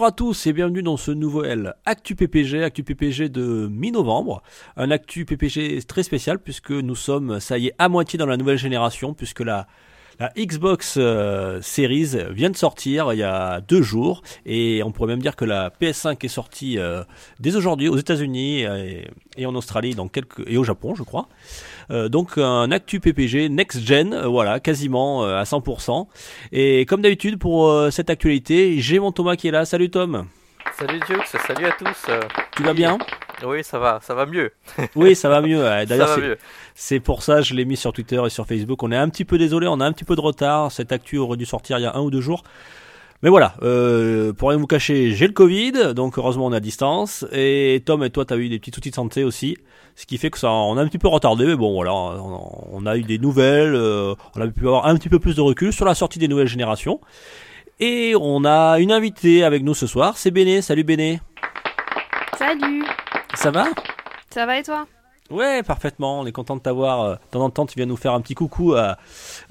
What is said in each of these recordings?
Bonjour à tous et bienvenue dans ce nouvel Actu PPG, Actu PPG de mi-novembre. Un Actu PPG très spécial puisque nous sommes, ça y est, à moitié dans la nouvelle génération puisque la, la Xbox euh, Series vient de sortir il y a deux jours et on pourrait même dire que la PS5 est sortie euh, dès aujourd'hui aux États-Unis et, et en Australie dans quelques, et au Japon, je crois. Euh, donc un Actu PPG Next Gen, voilà, quasiment à 100%. Et comme d'habitude pour cette actualité, j'ai mon Thomas qui est là. Salut Tom, Salut Dukes, salut à tous. tu vas bien? Oui, ça va, ça va mieux. Oui, ça va mieux. ouais. D'ailleurs, c'est- pour ça je l'ai mis sur Twitter et sur Facebook. On est un petit peu désolé, on a un petit peu de retard. Cette actu aurait dû sortir il y a un ou deux jours. Mais voilà, euh, pour rien vous cacher, j'ai le Covid, donc heureusement on est à distance. Et Tom et toi, tu as eu des petits soucis de santé aussi, ce qui fait que ça, on a un petit peu retardé. Mais bon, voilà, on, on a eu des nouvelles, euh, on a pu avoir un petit peu plus de recul sur la sortie des nouvelles générations. Et on a une invitée avec nous ce soir, c'est Béné. Salut Béné, Salut ça va Ça va et toi? Ouais, parfaitement. On est content de t'avoir. euh, De temps en temps, tu viens nous faire un petit coucou à,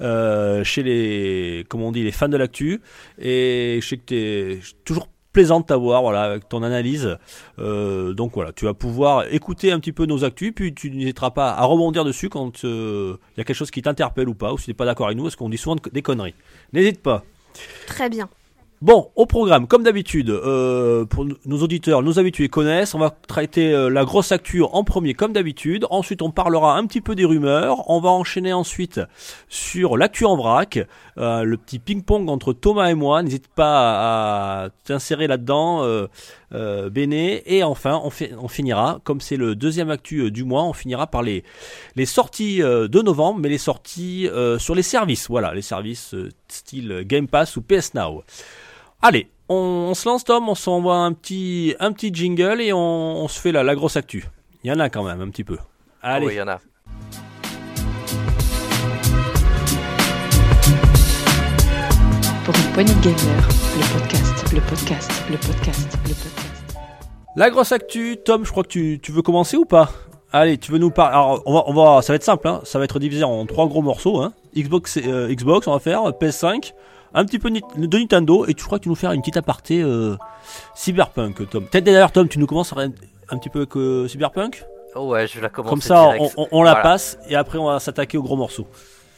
euh, chez les, comment on dit, les fans de l'actu. Et je sais que t'es toujours plaisant de t'avoir, voilà, avec ton analyse. Euh, donc voilà, tu vas pouvoir écouter un petit peu nos actus, puis tu n'hésiteras pas à rebondir dessus quand euh, il y a quelque chose qui t'interpelle ou pas, ou si tu n'es pas d'accord avec nous, parce qu'on dit souvent de- des conneries. N'hésite pas. Très bien. Bon, au programme, comme d'habitude, euh, pour nos auditeurs, nos habitués connaissent, on va traiter euh, la grosse actu en premier, comme d'habitude. Ensuite, on parlera un petit peu des rumeurs. On va enchaîner ensuite sur l'actu en vrac, euh, le petit ping-pong entre Thomas et moi. N'hésite pas à t'insérer là-dedans, Béné. Et enfin, on, fi- on finira, comme c'est le deuxième actu du mois, on finira par les, les sorties de novembre, mais les sorties sur les services. Voilà, les services style Game Pass ou PS Now. Allez, on, on se lance Tom, on s'envoie un petit, un petit jingle et on, on se fait la, la grosse actu. Il y en a quand même un petit peu. Allez, Oui, il y en a. Pour une poignée de gamers, le podcast, le podcast, le podcast, le podcast. la grosse actu. Tom, je crois que tu, tu veux commencer ou pas? Allez, tu veux nous parler Alors, on va, on va, ça va être simple, hein. ça va être divisé en trois gros morceaux. Hein. Xbox, euh, Xbox, on va faire PS5, un petit peu de Nintendo et tu crois que tu nous faire une petite aparté euh, Cyberpunk, Tom. Peut-être d'ailleurs, Tom, tu nous commences un, un petit peu avec euh, Cyberpunk? Oh ouais, je vais la commencer Comme ça, direct. on, on- on la passe et après on va s'attaquer aux gros morceaux.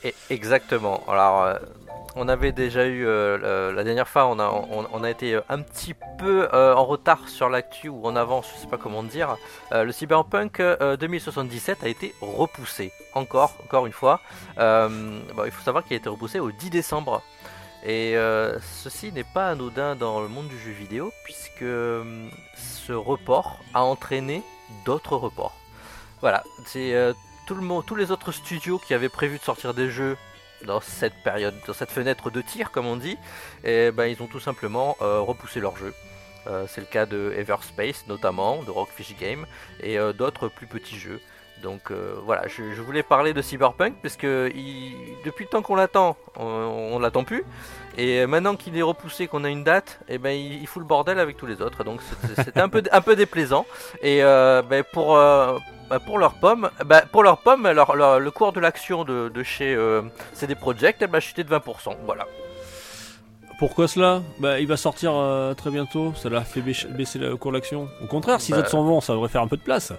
Et- exactement. Alors, euh, on avait déjà eu euh, la dernière fois, on a, on, on a été un petit peu en retard sur l'actu ou en avance, je sais pas comment dire. Le Cyberpunk euh, 2077 a été repoussé, encore, encore une fois. Bon, il faut savoir qu'il a été repoussé au 10 décembre. Et euh, ceci n'est pas anodin dans le monde du jeu vidéo, puisque euh, ce report a entraîné d'autres reports. Voilà, c'est euh, tout le tous les autres studios qui avaient prévu de sortir des jeux dans cette période, dans cette fenêtre de tir, comme on dit, et ben ils ont tout simplement euh, repoussé leurs jeux. Euh, c'est le cas de Everspace notamment, de Rockfish Game et d'autres plus petits jeux. Donc euh, voilà, je, je voulais parler de Cyberpunk parce que il- depuis le temps qu'on l'attend, on, on l'attend plus. Et maintenant qu'il est repoussé, qu'on a une date, et ben il, il fout le bordel avec tous les autres. Donc c'était un peu, un peu déplaisant. Et euh, ben, pour, euh, bah, pour leurs pommes, bah, pour leur- leur- le cours de l'action de, de chez euh, CD Projekt elle a chuté de 20%. Voilà. Pourquoi cela? Bah, il va sortir euh, très bientôt. Ça l'a fait baisser baisser le cours d'action. Au contraire, si les Bah. autres s'en vont, ça devrait faire un peu de place.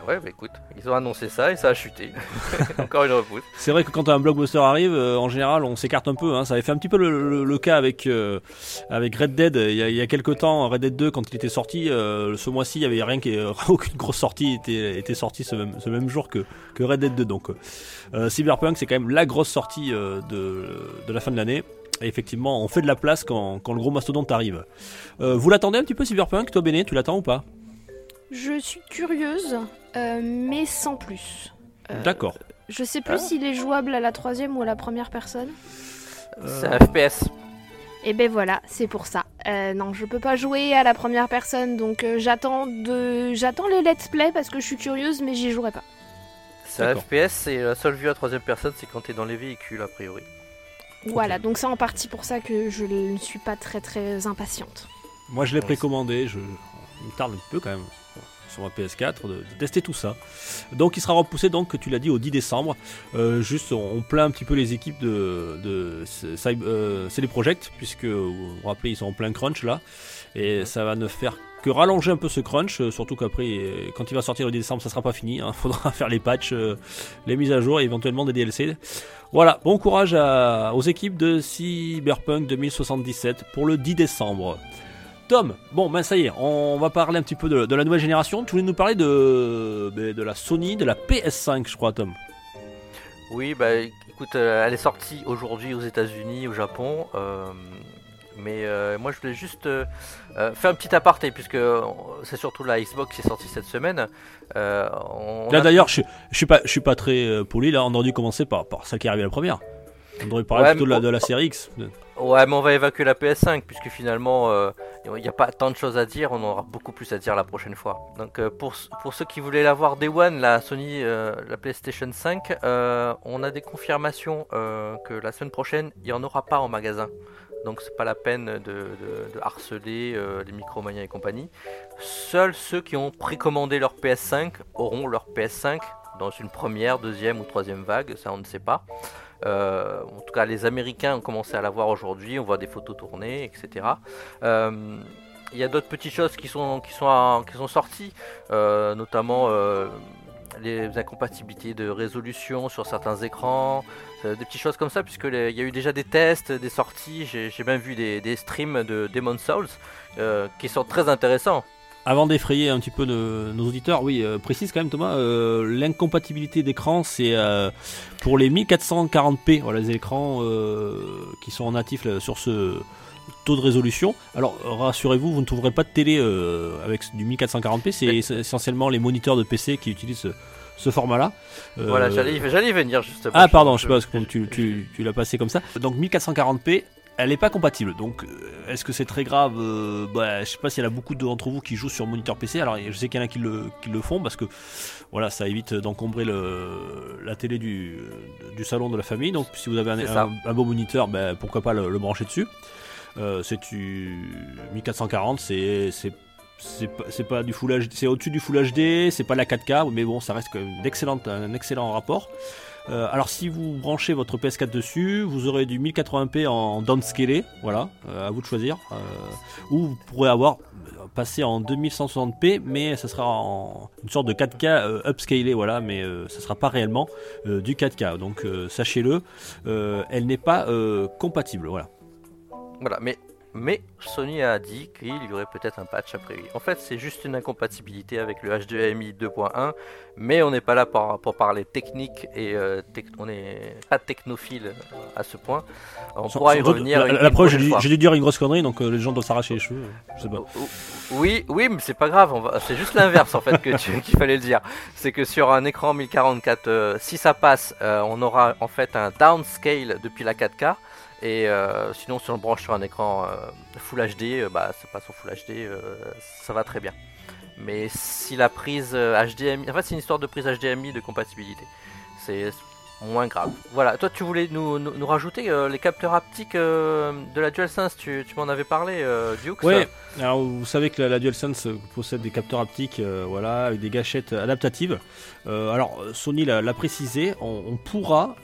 Ah ouais, bah écoute, ils ont annoncé ça et ça a chuté. Encore une repousse. C'est vrai que quand un blockbuster arrive, euh, en général, on s'écarte un peu. Hein. Ça avait fait un petit peu le, cas avec euh, avec Red Dead. Il y, a, il quelques temps, Red Dead 2, quand il était sorti, euh, ce mois-ci, il y avait rien aucune grosse sortie était était sortie ce même ce même jour que que Red Dead 2. Donc, Cyberpunk, c'est quand même la grosse sortie de de la fin de l'année. Et effectivement, on fait de la place quand, quand le gros mastodonte arrive. Vous l'attendez un petit peu Cyberpunk, toi Béné, tu l'attends ou pas? Je suis curieuse, euh, mais sans plus. Euh, D'accord. Je sais plus Ah. s'il est jouable à la troisième ou à la première personne. C'est un FPS. Et ben voilà, c'est pour ça. Euh, non, je peux pas jouer à la première personne, donc euh, j'attends de, j'attends les let's play parce que je suis curieuse, mais j'y jouerai pas. C'est un D'accord. FPS, et la seule vue à troisième personne, c'est quand tu es dans les véhicules, a priori. Voilà, donc c'est en partie pour ça que je ne suis pas très très impatiente. Moi, je l'ai précommandé. Je... Il me tarde un peu quand même sur ma PS4 de, de tester tout ça. Donc, il sera repoussé, donc, tu l'as dit, au 10 décembre. Euh, juste, on, on plaint un petit peu les équipes de, de Cyber- euh, CD Projekt, puisque, vous vous rappelez, ils sont en plein crunch là. Et ça va ne faire que rallonger un peu ce crunch, euh, surtout qu'après, euh, quand il va sortir le 10 décembre, ça sera pas fini. Il faudra faire les patchs, euh, les mises à jour et éventuellement des DLC. Voilà, bon courage à- aux équipes de Cyberpunk 2077 pour le 10 décembre. Tom, bon ben ça y est, on va parler un petit peu de, de la nouvelle génération. Tu voulais nous parler de, ben, de la Sony, de la PS5 je crois Tom. Oui, bah écoute, euh, elle est sortie aujourd'hui aux États-Unis, au Japon. euh, mais euh, moi, je voulais juste euh, faire un petit aparté, puisque c'est surtout la Xbox qui est sortie cette semaine. On Là a- d'ailleurs je, je suis pas, je suis pas très poli, là on aurait dû commencer par, par celle qui est arrivée la première. On devrait parler Ouais, plutôt de la, de la série X. Ouais, mais on va évacuer la PS5, puisque finalement, euh, il n'y a pas tant de choses à dire, on aura beaucoup plus à dire la prochaine fois. Donc, euh, pour, pour ceux qui voulaient l'avoir Day One, la Sony, euh, la PlayStation 5, euh, on a des confirmations euh, que la semaine prochaine, il n'y en aura pas en magasin. Donc, c'est pas la peine de, de- de harceler euh, les Micromania et compagnie. Seuls ceux qui ont précommandé leur PS5 auront leur PS5 dans une première, deuxième ou troisième vague, ça on ne sait pas. Euh, en tout cas, les Américains ont commencé à l'avoir aujourd'hui. On voit des photos tournées, etc. Euh, Il y a d'autres petites choses qui sont, qui sont, qui sont sorties, euh, notamment les incompatibilités de résolution sur certains écrans, des petites choses comme ça, puisque il y a eu déjà des tests, des sorties. J'ai même vu des, des streams de Demon's Souls qui sont très intéressants. Avant d'effrayer un petit peu de- nos auditeurs, oui, euh, précise quand même Thomas, euh, l'incompatibilité d'écran c'est euh, pour les 1440p, voilà les écrans qui sont natifs là, sur ce taux de résolution. Alors rassurez-vous, vous ne trouverez pas de télé avec du 1440p, c'est essentiellement les moniteurs de PC qui utilisent ce, ce format-là. Voilà, j'allais y- venir justement. Ah pardon, je sais pas, parce que tu, tu, tu l'as passé comme ça. Donc 1440p, elle n'est pas compatible. Donc euh, est-ce que c'est très grave Euh, bah, Je sais pas s'il y en a beaucoup d'entre vous qui jouent sur moniteur PC. Alors je sais qu'il y en a qui le, qui le font parce que voilà, ça évite d'encombrer la télé du, du salon de la famille. Donc si vous avez un, beau moniteur, ben, pourquoi pas le, le brancher dessus. Euh, c'est du 1440, c'est pas, du full HD, c'est au-dessus du full HD, c'est pas de la 4K, mais bon, ça reste quand même un excellent rapport. Euh, alors si vous branchez votre PS4 dessus, vous aurez du 1080p en downscalé, voilà, euh, à vous de choisir. Euh, ou vous pourrez avoir passé en 2160p, mais ça sera en une sorte de 4K euh, upscalé, voilà, mais ça sera pas réellement du 4K. Donc sachez-le, elle n'est pas compatible, voilà. Voilà, mais, mais Sony a dit qu'il y aurait peut-être un patch après. En fait, c'est juste une incompatibilité avec le HDMI 2.1, mais on n'est pas là pour, pour parler technique et euh, tec- on n'est pas technophile à ce point. On Sans- pourra y sans doute, revenir. La, une- la une preuve, j'ai dû, dire une grosse connerie, donc euh, les gens doivent s'arracher les cheveux. euh, Je sais pas. Oui, oui, mais c'est pas grave. C'est juste l'inverse en fait que qu'il fallait le dire. C'est que sur un écran 1044, euh, si ça passe, on aura en fait un downscale depuis la 4K. Et euh, sinon, si on le branche sur un écran euh, Full HD, euh, bah ça passe en Full HD, ça va très bien. Mais si la prise HDMI, en fait, c'est une histoire de prise HDMI de compatibilité. C'est moins grave. Voilà. Toi, tu voulais nous, nous, rajouter les capteurs haptiques de la DualSense. Tu, tu m'en avais parlé, Dukes. Ouais, alors vous savez que la, DualSense possède des capteurs haptiques, voilà, avec des gâchettes adaptatives. Alors Sony l'a précisé, on, pourra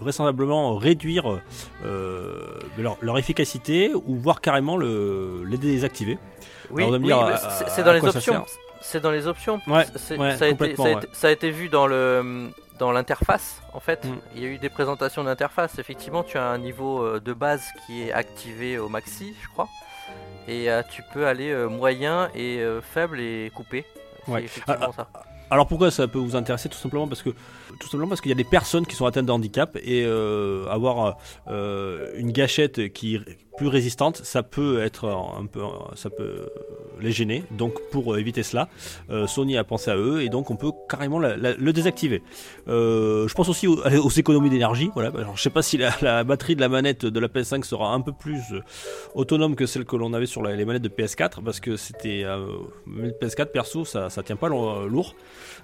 vraisemblablement réduire euh, leur, leur efficacité ou voire carrément le, les désactiver. Oui, c'est- dans les options. C'est dans les options. Ouais, C'est- ouais, ça, a été, complètement, ça, a ouais. été, ça a été vu dans le dans l'interface. En fait, Mm. il y a eu des présentations d'interface. Effectivement, tu as un niveau euh, de base qui est activé au maxi, je crois, et euh, tu peux aller euh, moyen et euh, faible et coupé. C'est Ouais. effectivement ça. Alors pourquoi ça peut vous intéresser Tout simplement parce que tout simplement parce qu'il y a des personnes qui sont atteintes de handicap et euh, avoir euh, une gâchette qui plus résistante, ça peut être un peu, ça peut les gêner. Donc pour éviter cela, euh, Sony a pensé à eux et donc on peut carrément la- la- le désactiver. Euh, je pense aussi aux, aux économies d'énergie. Voilà. Alors, je sais pas si la, la batterie de la manette de la PS5 sera un peu plus euh, autonome que celle que l'on avait sur les manettes de PS4 parce que c'était euh, le PS4 perso ça ça tient pas lo- lourd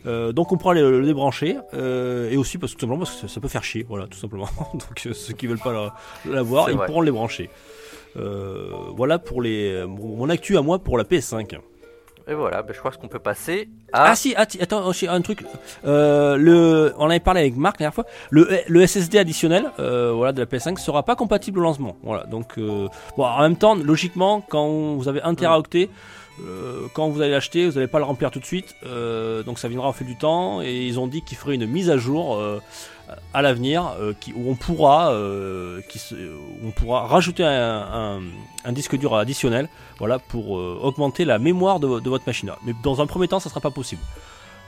Euh, donc on pourra le, débrancher euh, et aussi parce que tout simplement parce que ça, ça peut faire chier, voilà, tout simplement. donc euh, ceux qui veulent pas la- l'avoir, ils pourront le débrancher. Euh, voilà pour les mon, actu à moi pour la PS5. Et voilà, ben, je crois qu'on peut passer Ah, à. si, atti- attends, aussi, un truc. Euh, le, on avait parlé avec Marc la dernière fois. Le, le SSD additionnel, euh, voilà, de la PS5 sera pas compatible au lancement. Voilà, donc euh, bon, en même temps, logiquement, quand vous avez 1 teraoctet, euh, quand vous allez l'acheter, vous n'allez pas le remplir tout de suite. euh, donc ça viendra au fil du temps. Et ils ont dit qu'ils feraient une mise à jour. euh, à l'avenir, où on pourra, qui se- où on pourra rajouter un, un- un disque dur additionnel, voilà, pour augmenter la mémoire de, vo- de votre machine. Mais dans un premier temps, ça sera pas possible.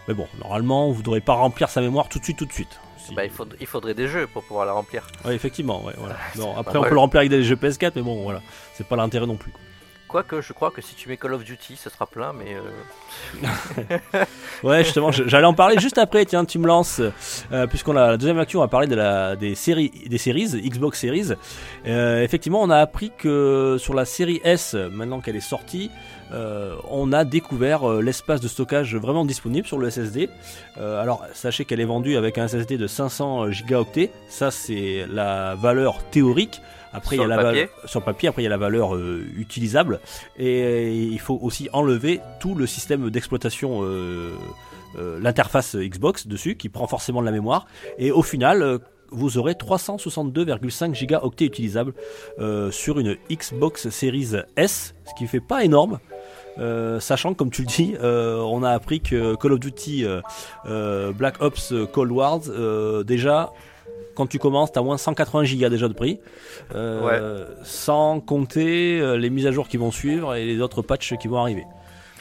Mais bon, normalement, vous ne devrez pas remplir sa mémoire tout de suite, tout de suite. Si- Bah, il, faut- il faudrait des jeux pour pouvoir la remplir. Ouais, effectivement, ouais, voilà. Non, pas après, on peut le remplir avec des jeux PS4, mais bon, voilà, c'est pas l'intérêt non plus. quoi. Quoique, je crois que si tu mets Call of Duty, ce sera plein, mais. euh, Ouais, justement, j'allais en parler juste après. Tiens, tu me lances, euh, puisqu'on a la deuxième action, on va parler de la des séries, des séries Xbox Series. Euh, effectivement, on a appris que sur la série S, maintenant qu'elle est sortie, on a découvert l'espace de stockage vraiment disponible sur le SSD. Alors, sachez qu'elle est vendue avec un SSD de 500 gigaoctets. Ça, c'est la valeur théorique. Après, Sur il y a le la papier. valeur sur le papier. Après, il y a la valeur euh, utilisable. Et euh, il faut aussi enlever tout le système d'exploitation, euh, euh, l'interface Xbox dessus, qui prend forcément de la mémoire. Et au final, vous aurez 362,5 gigaoctets utilisables sur une Xbox Series S, ce qui fait pas énorme. Euh, sachant que, comme tu le dis, euh, on a appris que Call of Duty euh, Black Ops Cold euh, déjà, quand tu commences, t'as moins 180 gigas déjà de prix, euh, sans compter euh, les mises à jour qui vont suivre et les autres patchs qui vont arriver.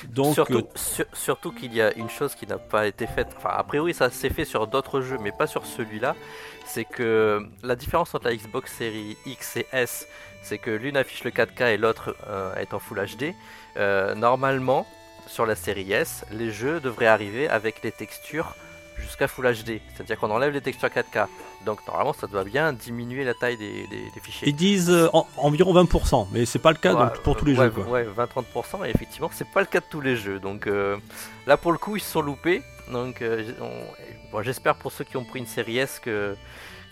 Donc, surtout euh, sur- surtout qu'il y a une chose qui n'a pas été faite. Enfin, a priori, ça s'est fait sur d'autres jeux, mais pas sur celui-là. C'est que la différence entre la Xbox Series X et S, c'est que l'une affiche le 4K et l'autre euh, est en Full HD. Euh, normalement, sur la série S, les jeux devraient arriver avec les textures jusqu'à Full HD. C'est-à-dire qu'on enlève les textures 4K. Donc normalement, ça doit bien diminuer la taille des, des- des fichiers. ils disent euh, en- environ 20%, mais c'est pas le cas Ouais, donc, pour tous les ouais, jeux. Quoi. Ouais, 20-30%, et effectivement, c'est pas le cas de tous les jeux. Donc euh, là, pour le coup, ils se sont loupés. Donc euh, bon, j'espère pour ceux qui ont pris une série S que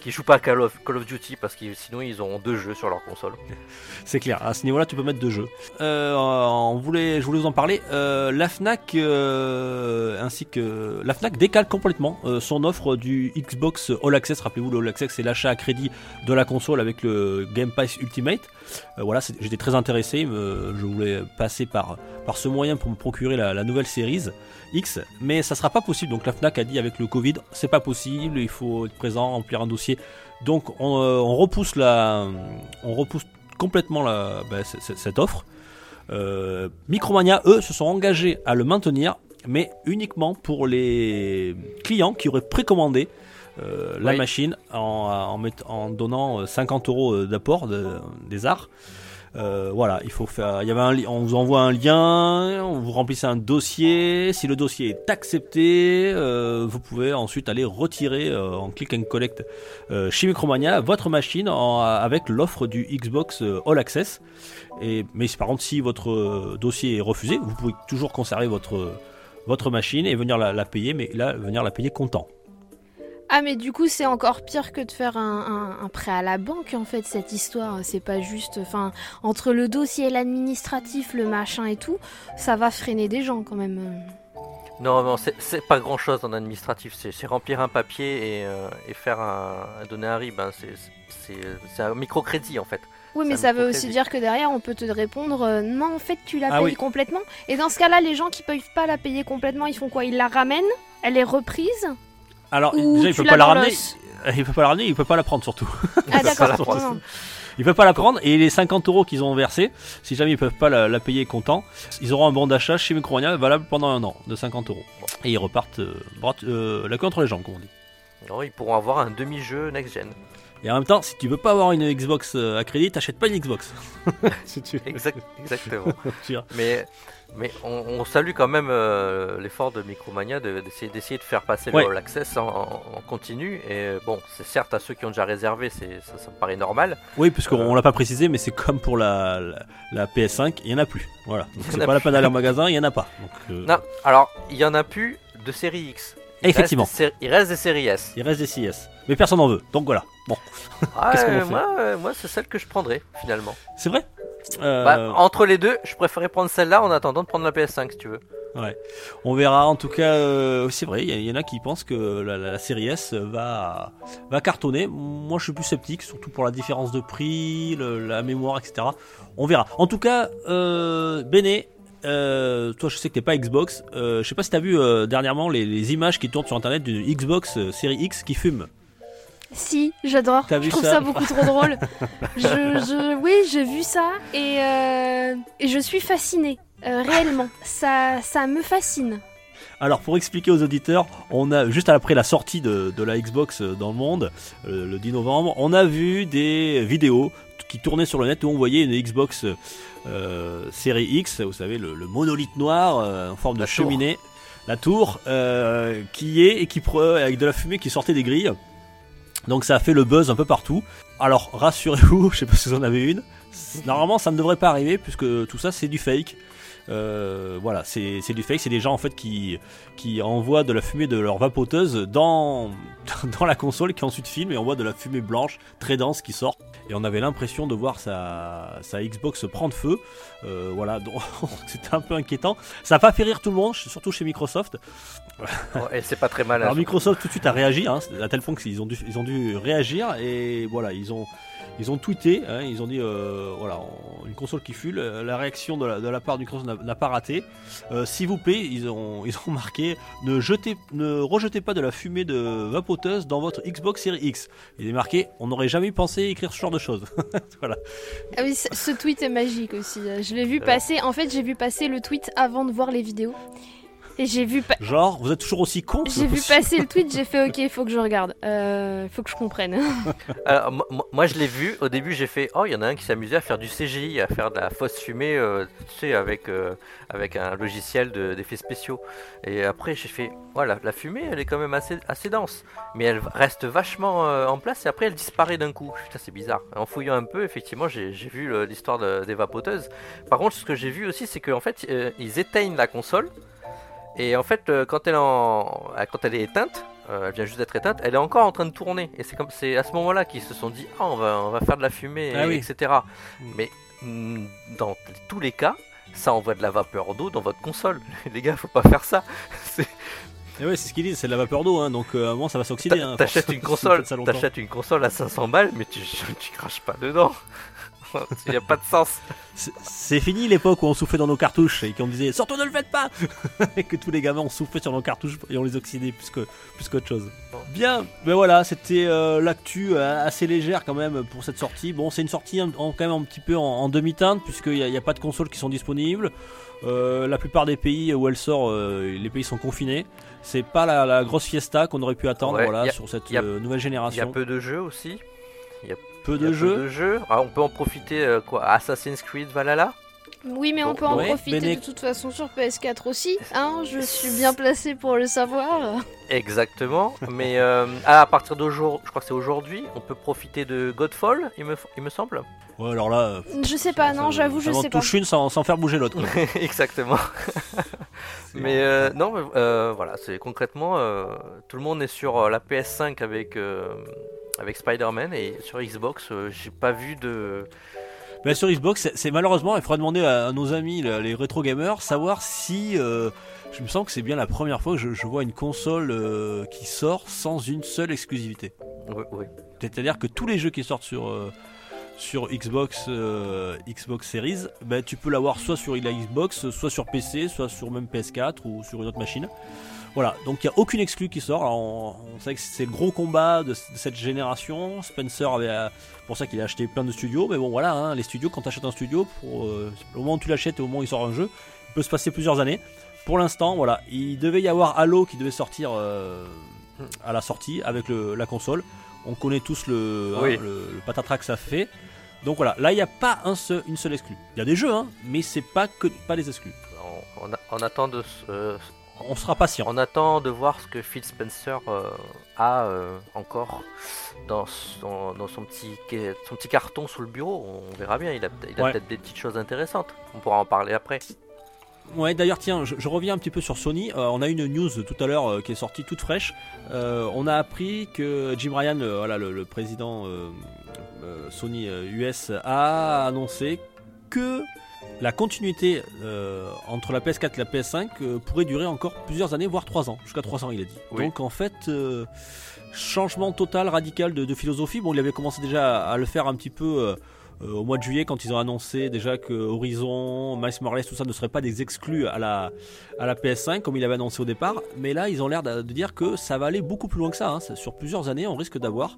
qui jouent pas à Call of, Duty parce que sinon ils auront deux jeux sur leur console. C'est clair, à ce niveau-là, tu peux mettre deux jeux. Euh, on voulait, je voulais vous en parler. Euh, la Fnac euh, ainsi que la Fnac décale complètement euh, son offre du Xbox All Access. Rappelez-vous, le All Access, c'est l'achat à crédit de la console avec le Game Pass Ultimate. Euh, voilà, j'étais très intéressé. me- je voulais passer par ce moyen pour me procurer la, nouvelle Series X, mais ça sera pas possible. Donc la Fnac a dit avec le Covid, c'est pas possible. Il faut être présent, remplir un dossier. Donc on, euh, repousse complètement la, c- cette offre. Euh, Micromania, eux, se sont engagés à le maintenir, mais uniquement pour les clients qui auraient précommandé euh, la Oui. machine en, en, mett- en donnant euh, 50 euros euh, d'apport de- des arts. Euh, voilà, il faut faire. Il y avait un, on vous envoie un lien, on vous remplissez un dossier. Si le dossier est accepté, euh, vous pouvez ensuite aller retirer euh, en click and collect euh, chez Micromania votre machine en- avec l'offre du Xbox euh, All Access. Et, mais par contre, si votre euh, dossier est refusé, vous pouvez toujours conserver votre, votre machine et venir la, la payer, mais là, venir la payer comptant. Ah mais du coup c'est encore pire que de faire un, un- un prêt à la banque en fait cette histoire. C'est pas juste, enfin entre le dossier, l'administratif, le machin et tout, ça va freiner des gens quand même. Non, non, c'est- pas grand chose en administratif. C'est c'est remplir un papier et, euh, et faire un, donner un RIB. hein. C'est- un microcrédit en fait. Oui mais Ça veut aussi dire que derrière on peut te répondre euh, non en fait tu la Ah payes oui. complètement. Et dans ce cas-là les gens qui peuvent pas la payer complètement ils font quoi? Ils la ramènent Elle est reprise Alors, Ou déjà, il peut pas la ramener. Il peut pas la ramener, il peut pas la prendre surtout. Ah d'accord. Ils peuvent pas la prendre et les 50 euros qu'ils ont versés, si jamais ils peuvent pas la, la payer comptant, ils auront un bon d'achat chez Micromania valable pendant un an de 50 euros. Et ils repartent euh, bras- euh, la queue entre les jambes, comme on dit. Non, ils pourront avoir un demi-jeu next-gen. Et en même temps, si tu veux pas avoir une Xbox euh, à crédit, t'achètes pas une Xbox. Si tu- Exact, exactement. mais mais on, on salue quand même euh, l'effort de Micromania de- d'essayer d'essayer de faire passer Ouais. le All Access en, continu. Et euh, bon, c'est certes à ceux qui ont déjà réservé, c'est ça, ça me paraît normal. Oui, puisqu'on l'a pas précisé, mais c'est comme pour la, la, la PS5, il y en a plus. Voilà. Donc Il c'est pas la peine d'aller en magasin, il y en a pas. Donc, euh, Non, alors il y en a plus de série X. Effectivement. Reste il reste des séries S. Il reste des CS. Mais personne n'en veut. Donc voilà. Bon, Ah, Qu'est-ce qu'on euh, en fait? moi, euh, moi c'est celle que je prendrais finalement. c'est vrai? Euh, Bah, entre les deux, je préférais prendre celle-là en attendant de prendre la PS5 si tu veux. On verra. En tout cas, euh, c'est vrai. Il y, en a qui pensent que la, la- la série S va, va cartonner. Moi, je suis plus sceptique, surtout pour la différence de prix, le- la mémoire, etc. On verra. En tout cas, euh, Béné, euh, toi, je sais que t'es pas Xbox. Je sais pas si t'as vu dernièrement les, les images qui tournent sur Internet d'une Xbox série X qui fume. Si, j'adore. Je vu trouve ça ça, beaucoup trop drôle. Je, je- oui, j'ai vu ça et, euh, et je suis fascinée. Euh, réellement, ça, ça me fascine. Alors pour expliquer aux auditeurs, on a juste après la sortie de, de la Xbox euh, dans le monde, euh, le 10 novembre, on a vu des vidéos qui tournaient sur le net où on voyait une Xbox euh, série X, vous savez le, le monolithe noir euh, en forme de tour. cheminée, la tour, euh, qui est et qui avec de la fumée qui sortait des grilles. Donc ça a fait le buzz un peu partout. Alors rassurez-vous, je sais pas si vous en avez une. Normalement ça ne devrait pas arriver puisque tout ça c'est du fake. Euh, voilà, c'est du fake, c'est des gens en fait qui, qui envoient de la fumée de leur vapoteuse dans, dans la console qui ensuite filme et on voit de la fumée blanche très dense qui sort. Et on avait l'impression de voir sa, sa Xbox prendre feu. Euh, voilà, donc c'était un peu inquiétant. Ça n'a pas fait rire tout le monde, surtout chez Microsoft. Bon, et c'est pas très mal. hein. Alors Microsoft tout de suite a réagi, hein, à tel point qu'ils ont dû, ils ont dû réagir et voilà, ils ont, ils ont tweeté, hein, ils ont dit euh, voilà, on- une console qui fume, la réaction de la, de la part du Microsoft n'a- pas raté. Euh, S'il vous plaît, ils ont, ils ont marqué ne jetez, ne rejetez pas de la fumée de vapoteuse dans votre Xbox Series X. Il est marqué, on n'aurait jamais pensé écrire ce genre de choses. voilà. Ah oui, ce ce tweet est magique aussi. Je l'ai vu passer. En fait, j'ai vu passer le tweet avant de voir les vidéos. Et j'ai vu, pa- Genre, vous êtes toujours aussi con. j'ai vu passer le tweet. J'ai fait OK, faut que je regarde. Euh, faut que je comprenne. Alors, moi- je l'ai vu, au début j'ai fait Oh, il y en a un qui s'amusait à faire du CGI, à faire de la fausse fumée, euh, tu sais, avec, euh, avec un logiciel de- d'effets spéciaux. Et après j'ai fait Voilà, la fumée elle est quand même assez, assez dense, mais elle reste vachement euh, en place et après elle disparaît d'un coup. Putain, c'est bizarre. En fouillant un peu, effectivement, j'ai vu l'histoire de- des vapoteuses. Par contre, ce que j'ai vu aussi, c'est qu'en fait, euh, ils éteignent la console. Et en fait, euh, quand elle, est en- euh, quand elle est éteinte, euh, elle vient juste d'être éteinte, elle est encore en train de tourner. Et c'est comme c'est à ce moment-là qu'ils se sont dit, ah, on va, on va faire de la fumée, Ah et- oui. etc. Mm. Mais mm, dans tous les cas, ça envoie de la vapeur d'eau dans votre console. Les gars, faut pas faire ça. C'est- Et ouais, c'est ce qu'ils disent, c'est de la vapeur d'eau, hein, donc euh, à un moment ça va s'oxyder. hein, T'achètes une console, t'achètes une console à 500 balles, mais tu, tu craches pas dedans. Il n'y a pas de sens. C'est- fini l'époque où on soufflait dans nos cartouches et qu'on disait surtout ne le faites pas et que tous les gamins ont soufflé sur nos cartouches et on les oxydait plus qu'autre chose. Bien, mais voilà, c'était euh, l'actu euh, assez légère quand même pour cette sortie. Bon, c'est une sortie en, en- quand même un petit peu en, en demi-teinte puisqu'il n'y a, a pas de consoles qui sont disponibles. Euh, la plupart des pays où elle sort, euh, les pays sont confinés. C'est pas la, la grosse fiesta qu'on aurait pu attendre Ouais, voilà, a- sur cette a- nouvelle Il y a génération. peu de jeux aussi. Il y a de peu de jeux. Ah, on peut en profiter euh, quoi Assassin's Creed Valhalla? Oui, mais on peut en ouais, profiter Bene- de toute façon sur PS4 aussi. Hein, je suis bien placé pour le savoir. Exactement. Mais euh, ah, à partir d'aujourd'hui, je crois que c'est aujourd'hui, on peut profiter de Godfall, il me, il me semble? Ouais, alors là, euh, Je sais pas, non, j'avoue, je sais pas. touche une sans, sans faire bouger l'autre. Exactement. mais euh, non, mais, euh, voilà, c'est concrètement, euh, tout le monde est sur euh, la PS5 avec euh, avec Spider-Man et sur Xbox, euh, j'ai pas vu de. Mais sur Xbox, c'est- malheureusement, il faudra demander à, à nos amis, le- les rétro gamers, savoir si. euh, je me sens que c'est bien la première fois que je, je vois une console euh, qui sort sans une seule exclusivité. Oui, oui. C'est-à-dire que tous les jeux qui sortent sur, euh, sur Xbox, Xbox Series, ben, tu peux l'avoir soit sur la Xbox, soit sur PC, soit sur même PS4 ou sur une autre machine. Voilà, donc il n'y a aucune exclue qui sort. Alors, on, on sait que c'est le gros combat de, de cette génération. Spencer avait euh, pour ça qu'il a acheté plein de studios, mais bon voilà, hein, les studios, quand tu achètes un studio, pour, euh, au moment où tu l'achètes et au moment où il sort un jeu, il peut se passer plusieurs années. Pour l'instant, voilà, il devait y avoir Halo qui devait sortir euh, à la sortie avec le- la console. On connaît tous le, hein, Oui. le, le patatras que ça fait. Donc voilà, là il n'y a pas un seul, une seule exclue. Il y a des jeux, hein, mais c'est pas que pas des exclus. On, on a- on attend de, On sera patient. on attend de voir ce que Phil Spencer euh, a euh, encore dans son, dans son petit son petit carton sous le bureau. On verra bien. Il a, il a Ouais. peut-être des petites choses intéressantes. On pourra en parler après. Ouais, d'ailleurs, tiens, je, je reviens un petit peu sur Sony. Euh, on a une news tout à l'heure euh, qui est sortie toute fraîche. Euh, on a appris que Jim Ryan, voilà, le, le président Sony US, a annoncé que la continuité euh, entre la PS4 et la PS5 euh, pourrait durer encore plusieurs années, voire 3 ans, jusqu'à 3 ans, il a dit. Oui. Donc en fait, euh, changement total, radical de, de philosophie. Bon, il avait commencé déjà à, à le faire un petit peu. au mois de juillet, quand ils ont annoncé déjà que Horizon, Miles Morales, tout ça ne seraient pas des exclus à la, à la PS5 comme il avait annoncé au départ, mais là ils ont l'air de dire que ça va aller beaucoup plus loin que ça. hein. Sur plusieurs années, on risque d'avoir,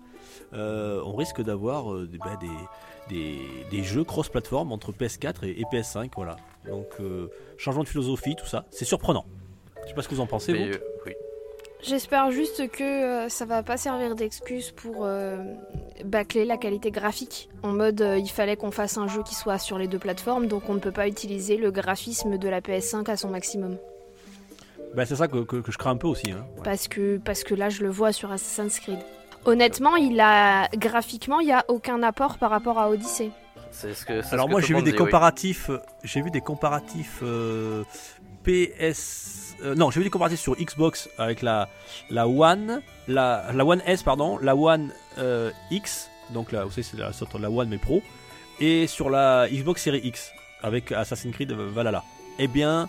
euh, on risque d'avoir euh, des, bah, des, des, des jeux cross-platform entre PS4 et, et PS5, voilà. Donc euh, changement de philosophie, tout ça, c'est surprenant. Je sais pas ce que vous en pensez. Mais, vous. euh, oui. J'espère juste que euh, ça va pas servir d'excuse pour euh, bâcler la qualité graphique. En mode, euh, il fallait qu'on fasse un jeu qui soit sur les deux plateformes, donc on ne peut pas utiliser le graphisme de la PS5 à son maximum. Bah, c'est ça que, que- que je crains un peu aussi. hein. Ouais. Parce que, parce que là, je le vois sur Assassin's Creed. Honnêtement, il a graphiquement, il n'y a aucun apport par rapport à Odyssey. Ce que. Alors ce moi tout j'ai vu des comparatifs, euh, j'ai vu des comparatifs euh, PS, euh, non j'ai vu des comparatifs sur Xbox avec la la One, la la One S pardon, la One euh, X, donc là vous savez c'est la sorte de la One mais Pro, et sur la Xbox Series X avec Assassin's Creed Valhalla. Eh bien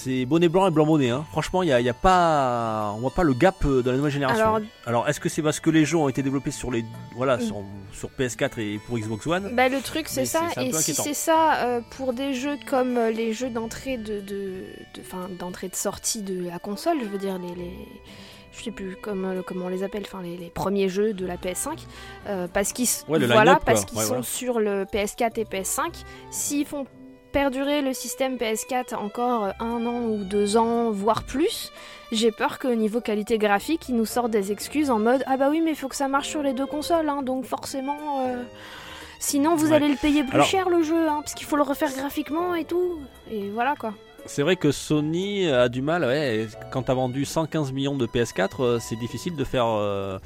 c'est bonnet blanc et blanc bonnet. Hein. Franchement, il a, y a pas, on voit pas le gap euh, de la nouvelle génération. Alors- Alors, est-ce que c'est parce que les jeux ont été développés sur les, voilà, Mm. sur, sur PS4 et pour Xbox One? Bah, le truc, c'est ça. Et si c'est ça euh, pour des jeux comme euh, les jeux d'entrée de, de, d'entrée de sortie de la console, je veux dire les, les je sais plus comment, comment on les appelle, enfin les, les premiers jeux de la PS5, euh, parce qu'ils Ouais, voilà, parce qu'ils Ouais, sont voilà. sur le PS4 et PS5. S'ils font perdurer le système PS4 encore un an ou deux ans, voire plus, j'ai peur qu'au niveau qualité graphique, ils nous sortent des excuses en mode ah bah oui mais il faut que ça marche sur les deux consoles, hein, donc forcément. euh, Sinon, vous Ouais. allez le payer plus Alors- cher le jeu, hein, parce qu'il faut le refaire graphiquement et tout. Et voilà quoi. C'est vrai que Sony a du mal, ouais, quand t'as vendu 115 millions de PS4, euh, c'est difficile de faire euh,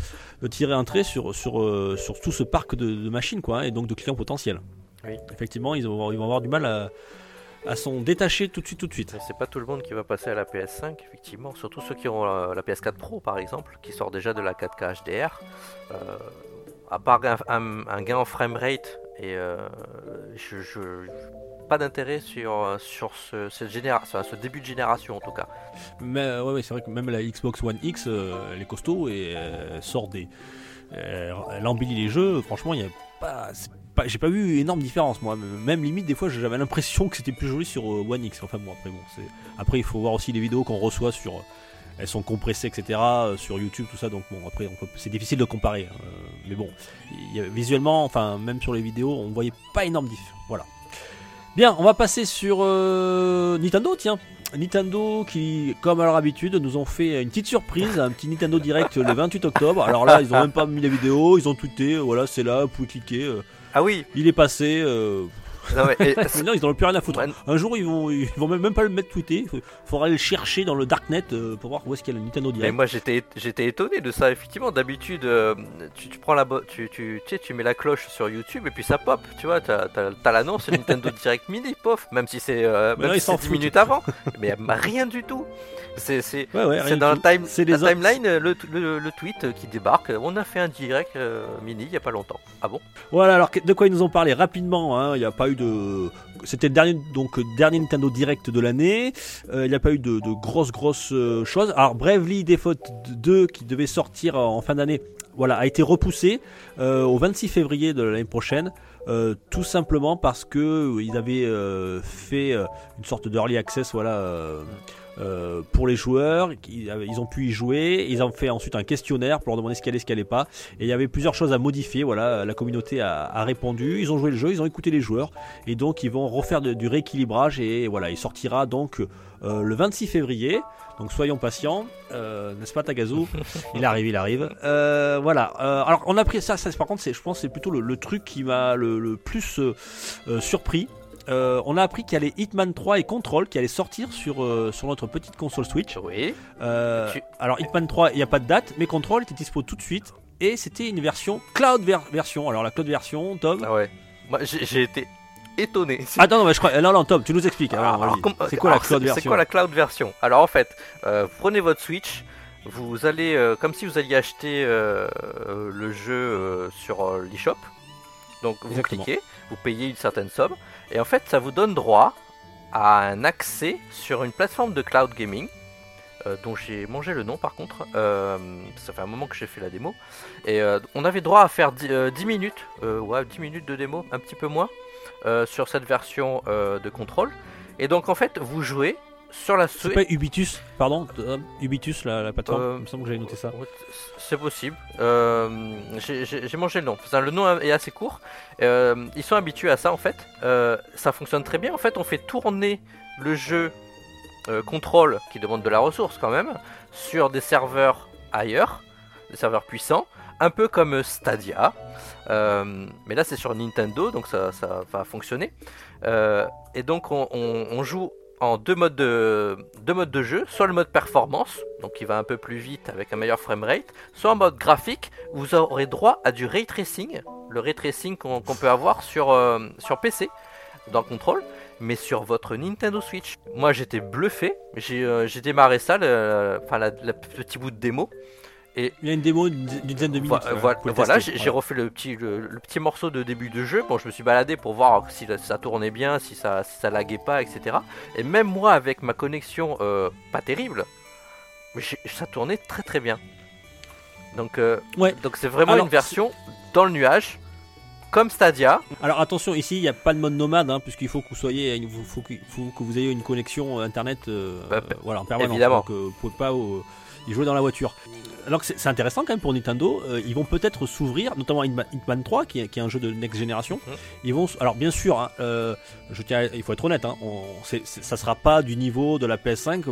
de tirer un trait sur, sur, sur tout ce parc de, de machines, quoi, hein, et donc de clients potentiels. Oui. Effectivement, ils vont, ils vont avoir du mal à, à s'en détacher tout de suite, tout de suite. C'est pas tout le monde qui va passer à la PS5, effectivement. Surtout ceux qui ont la, la PS4 Pro, par exemple, qui sort déjà de la 4K HDR. Euh, à part un, un- un gain en framerate, et euh, je, je- pas d'intérêt sur, sur ce, cette génération, ce début de génération en tout cas. Mais euh, ouais, ouais, c'est vrai que même la Xbox One X, euh, elle est costaud et euh, sort des. Euh, elle embellit les jeux, franchement, il y a pas. J'ai pas vu énorme différence moi, même limite des fois j'avais l'impression que c'était plus joli sur euh, One X. Enfin bon après bon, après il faut voir aussi les vidéos qu'on reçoit sur, elles sont compressées etc euh, sur YouTube tout ça donc bon après c'est difficile de comparer. hein. Euh, mais bon, visuellement enfin même sur les vidéos on voyait pas énorme diff. Voilà. Bien, on va passer sur euh, Nintendo tiens. Nintendo qui, comme à leur habitude, nous ont fait une petite surprise, un petit Nintendo Direct le 28 octobre. Alors là, ils ont même pas mis la vidéo, ils ont tweeté, voilà, c'est là, vous pouvez cliquer. euh, Ah oui, il est passé. euh, non, mais, et- Maintenant, ils n'en ont plus rien à foutre. Un jour, ils vont, ils vont même, pas le mettre tweeté. Il faudra aller le chercher dans le darknet euh, pour voir où est-ce qu'il y a le Nintendo Mais Direct. moi j'étais j'étais étonné de ça effectivement. D'habitude euh, tu, tu prends la tu, tu, tu sais, tu mets la cloche sur YouTube et puis ça pop tu vois. T'as t'as l'annonce Nintendo Direct Mini pof. Même si c'est euh, Mais même là, ils si s'en c'est 10 foutent. minutes avant. Mais rien du tout. C'est c'est Ouais, ouais, c'est rien dans la, time, timeline le, le, le tweet qui débarque. On a fait un direct euh, mini il y a pas longtemps. Ah bon? Voilà, alors de quoi ils nous ont parlé? Rapidement. hein, Il n'y a pas eu de. C'était le dernier, donc, dernier Nintendo Direct de l'année. Euh, il n'y a pas eu de, de grosses, grosses euh, choses. Alors, Bravely Default 2, qui devait sortir en fin d'année, voilà, a été repoussé euh, au 26 février de l'année prochaine. tout simplement parce que ils avaient fait une sorte d'early access, voilà. Euh, euh, pour les joueurs, ils, avaient- ils ont pu y jouer, ils ont fait ensuite un questionnaire pour leur demander ce qu'elle allait, ce qu'elle allait pas, et il y avait plusieurs choses à modifier. Voilà, la communauté a, a répondu, ils ont joué le jeu, ils ont écouté les joueurs, et donc ils vont refaire de- du rééquilibrage et voilà, il sortira donc euh, le 26 février. Donc soyons patients, euh, n'est-ce pas Tagazu? Il arrive, il arrive. Euh, voilà. Euh, alors on a pris ça, ça par contre, c'est, je pense, que c'est plutôt le, le truc qui m'a le, le plus euh, euh, surpris. Euh, on a appris qu'il y avait Hitman 3 et Control qui allaient sortir sur, euh, sur notre petite console Switch. oui Euh, Tu- Alors Hitman 3, il n'y a pas de date, mais Control était dispo tout de suite. Et c'était une version cloud ver- version. Alors la cloud version, Tom. ah ouais moi j'ai été étonné. Attends, non, mais je crois. Non, non, Tom, tu nous expliques. C'est quoi la cloud version C'est quoi la cloud version? Alors en fait, vous prenez votre Switch, vous allez comme si vous alliez acheter le jeu sur l'eShop. Donc vous Exactement. cliquez, vous payez une certaine somme, et en fait ça vous donne droit à un accès sur une plateforme de cloud gaming. euh, dont j'ai mangé le nom par contre, Euh, ça fait un moment que j'ai fait la démo, et euh, on avait droit à faire 10, euh, 10 minutes, ouais 10 minutes de démo, un petit peu moins, sur cette version de contrôle. Et donc en fait, vous jouez sur la C'est Switch. pas Ubitus, pardon Tom Ubitus, la, la plateforme Euh, Il me semble que j'avais noté ça. C'est possible. Euh, j'ai- mangé le nom. Enfin, le nom est assez court. Euh, ils sont habitués à ça en fait. Euh, ça fonctionne très bien. En fait, on fait tourner le jeu euh, contrôle qui demande de la ressource quand même sur des serveurs ailleurs, des serveurs puissants, un peu comme Stadia. Euh, mais là, c'est sur Nintendo, donc ça, ça va fonctionner. Euh, et donc, on, on- on joue en deux modes, de, deux modes de jeu, soit le mode performance, donc qui va un peu plus vite avec un meilleur framerate, soit en mode graphique, vous aurez droit à du ray tracing, le ray tracing qu'on peut avoir sur, euh, sur PC dans Control, mais sur votre Nintendo Switch. Moi j'étais bluffé, j'ai euh, démarré ça, le, enfin la petit bout de démo, Il y a une démo d'une dizaine de minutes. Vo- voilà, j'ai refait le petit, le, le petit morceau de début de jeu. Bon, je me suis baladé pour voir si ça tournait bien, si ça, si ça laguait pas, etc. Et même moi, avec ma connexion euh, pas terrible, ça tournait très très bien. Donc, euh, Ouais. donc c'est vraiment Alors, une version dans le nuage, comme Stadia. Alors attention, ici il n'y a pas de mode nomade, hein, puisqu'il faut que vous soyez, il faut, faut que, faut que vous ayez une connexion euh, internet, euh, Bah, euh, voilà, en permanence. évidemment. Donc euh, vous pouvez pas y jouer dans la voiture. Alors que c'est intéressant quand même pour Nintendo, euh, ils vont peut-être s'ouvrir, notamment Hitman, Hitman 3, qui est, qui est un jeu de next génération. Mhm. Ils vont, alors bien sûr, hein, euh, je tiens, il faut être honnête, hein, on, ça sera pas du niveau de la PS5,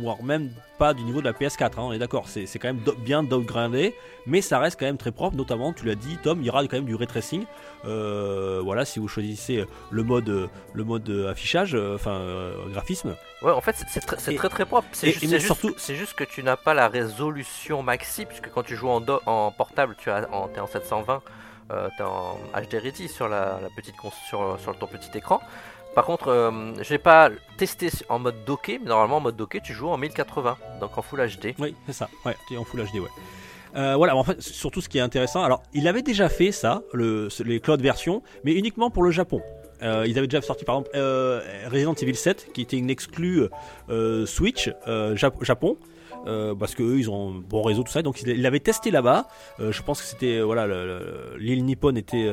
voire même pas du niveau de la PS4. hein, on est d'accord, c'est c'est quand même do- bien downgradé, mais ça reste quand même très propre. Notamment, tu l'as dit, Tom, il y aura quand même du ray tracing. Euh, voilà, si vous choisissez le mode, le mode affichage, euh, enfin euh, graphisme. Ouais, en fait, c'est- c'est très, très propre. C'est juste, juste- surtout- c'est juste que tu n'as pas la résolution maxi, puisque quand tu joues en, do- en portable, tu as en, t'es en 720, euh, t'es en HD Ready sur la, la petite sur, sur ton petit écran. Par contre, euh, je n'ai pas testé en mode docké, mais normalement en mode docké, tu joues en 1080, donc en Full HD. Oui, c'est ça. Ouais, tu es en Full HD, ouais. Euh, voilà, en fait, surtout ce qui est intéressant, alors il avait déjà fait ça, les cloud versions, mais uniquement pour le Japon. Euh, ils avaient déjà sorti par exemple euh, Resident Evil 7, qui était une exclue Switch Jap- Japon. parce que eux ils ont un bon réseau tout ça donc ils il l'avaient testé là-bas je pense que c'était voilà le- le- l'île Nippon était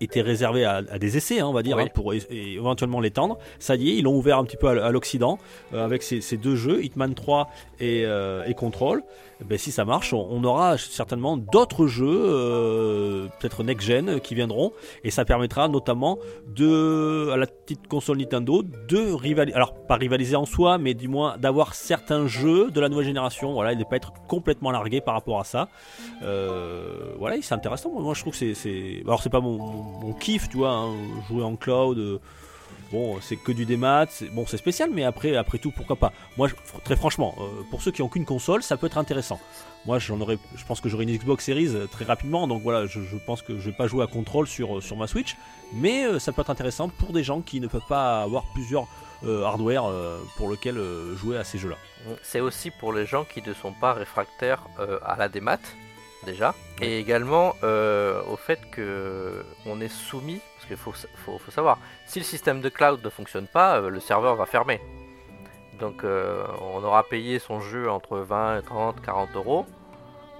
était réservée à, à des essais hein, on va dire Oui. hein, pour et éventuellement l'étendre ça y est ils l'ont ouvert un petit peu à, l'Occident euh, avec ces, ces deux jeux Hitman 3 et, euh, et Control ben, si ça marche on, aura certainement d'autres jeux euh, peut-être next gen qui viendront. Et ça permettra notamment de à la petite console Nintendo de rivaliser alors pas rivaliser en soi mais du moins d'avoir certains jeux de la nouvelle génération. Voilà et de pas être complètement largué par rapport à ça. Euh, voilà c'est intéressant. Moi je trouve que c'est alors c'est pas mon, kiff tu vois hein, jouer en cloud euh, Bon, c'est que du démat, c'est- bon, c'est spécial, mais après, après tout, pourquoi pas Moi, je- très franchement, euh, pour ceux qui ont qu'une console, ça peut être intéressant. Moi, j'en aurais, je pense que j'aurai une Xbox Series euh, très rapidement, donc voilà, je, je pense que je vais pas jouer à contrôle sur, euh, sur ma Switch, mais euh, ça peut être intéressant pour des gens qui ne peuvent pas avoir plusieurs euh, hardware pour lesquels euh, jouer à ces jeux-là. C'est aussi pour les gens qui ne sont pas réfractaires à la démat, déjà, et également au fait que on est soumis, parce qu'il faut, faut, faut savoir, si le système de cloud ne fonctionne pas, euh, le serveur va fermer. Donc euh, on aura payé son jeu entre 20, 30, 40 euros.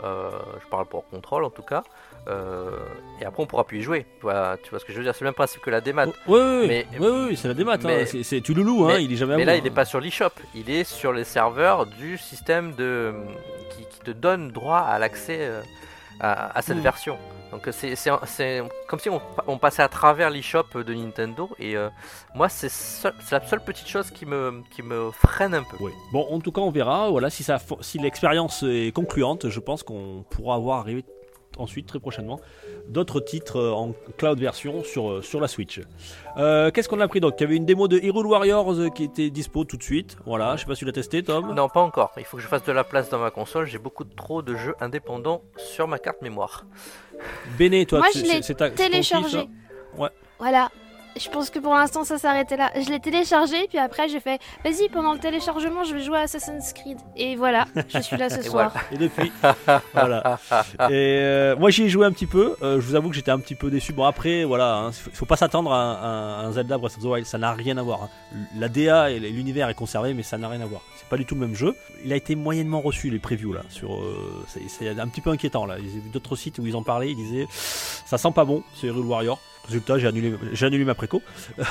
Euh, je parle pour contrôle en tout cas. Euh, et après on pourra plus y jouer. Tu vois, tu vois ce que je veux dire C'est le même principe que la démat. Oui, oui, Mais- oui, oui, oui, c'est la démat, hein, mais- c'est- c'est tu loulou, hein, mais- il est jamais Mais là, hein. il n'est pas sur l'eShop, il est sur les serveurs du système de qui, qui te donne droit à l'accès à, à cette Hmm. version. Donc euh, c'est comme si on, on passait à travers l'eShop de Nintendo et euh, moi c'est la seule petite chose qui me, qui me freine un peu. Oui. Bon, en tout cas, on verra. Voilà, si ça, si l'expérience est concluante, je pense qu'on pourra avoir arrivé ensuite très prochainement d'autres titres euh, en cloud version sur, euh, sur la Switch. Euh, Qu'est-ce qu'on a pris donc Il y avait une démo de Hero Warriors qui était dispo tout de suite. Voilà, je sais pas si tu l'as testé, Tom. Non, pas encore. Il faut que je fasse de la place dans ma console. J'ai beaucoup trop de jeux indépendants sur ma carte mémoire. Béné, toi, Moi, tu- je c'est- l'ai kiff, téléchargé. Ouais. Voilà. Je pense que pour l'instant ça s'arrêtait là. Je l'ai téléchargé, puis après j'ai fait vas-y, pendant le téléchargement, je vais jouer à Assassin's Creed. Et voilà, je suis là ce soir. Et depuis, voilà. Et euh, moi j'y ai joué un petit peu. Euh, je vous avoue que j'étais un petit peu déçu. Bon après, voilà, hein, faut, faut pas s'attendre à, un- à un Zelda Breath of the Wild. Ça n'a rien à voir. hein. La DA et l'univers est conservé, mais ça n'a rien à voir. C'est pas du tout le même jeu. Il a été moyennement reçu les previews là. Sur, euh, c'est- c'est un petit peu inquiétant là. J'ai vu d'autres sites où ils en parlaient. Ils disaient ça sent pas bon. C'est Hyrule Warrior. Résultat, j'ai annulé, annulé ma préco.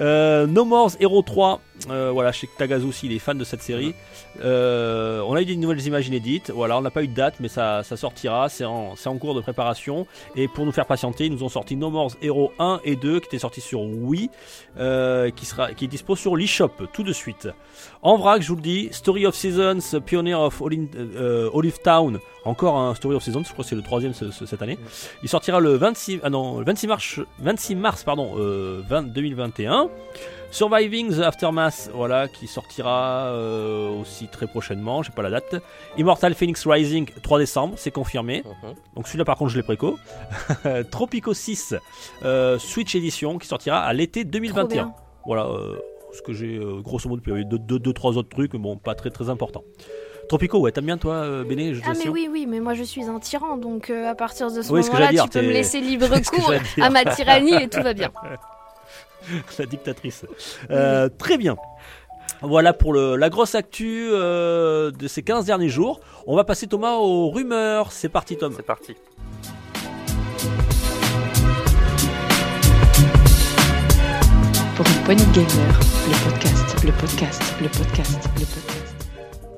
Euh, no More Hero 3, euh, voilà, je sais Tagazu aussi il est fan de cette série. Euh, on a eu des nouvelles images inédites, voilà, on n'a pas eu de date, mais ça, sortira, c'est en, cours de préparation. Et pour nous faire patienter, ils nous ont sorti No More Hero 1 et 2 qui étaient sortis sur Wii, euh, qui, sera, qui est dispo sur l'eShop tout de suite. En vrac, je vous le dis, Story of Seasons, Pioneer of Olive Town, encore un Story of Seasons, je crois que c'est le troisième ce- cette année. Il sortira le 26, ah non, le 26 mars, 26 mars pardon, euh, 20 2021. Surviving the Aftermath, voilà, qui sortira euh, aussi très prochainement, j'ai pas la date. Immortal Phoenix Rising, 3 décembre, c'est confirmé. Mhm. Donc celui-là par contre je l'ai préco. Tropico 6, euh, Switch Edition, qui sortira à l'été Trop 2021. bien. Voilà, euh, ce que j'ai euh, grosso modo, puis il y avait deux, deux, deux, trois autres trucs, mais bon, pas très très important. Tropico, ouais, t'aimes bien toi, euh, Béné Ah mais oui, oui, mais moi je suis un tyran, donc euh, à partir de ce Oui, moment-là, dire, tu peux me laisser libre cours à ma tyrannie et tout va bien. la dictatrice. Euh, très bien. Voilà pour le- la grosse actu euh, de ces 15 derniers jours. On va passer Thomas aux rumeurs. C'est parti Tom. C'est parti. Pour une poignée de gamers, le podcast, le podcast, le podcast, le podcast.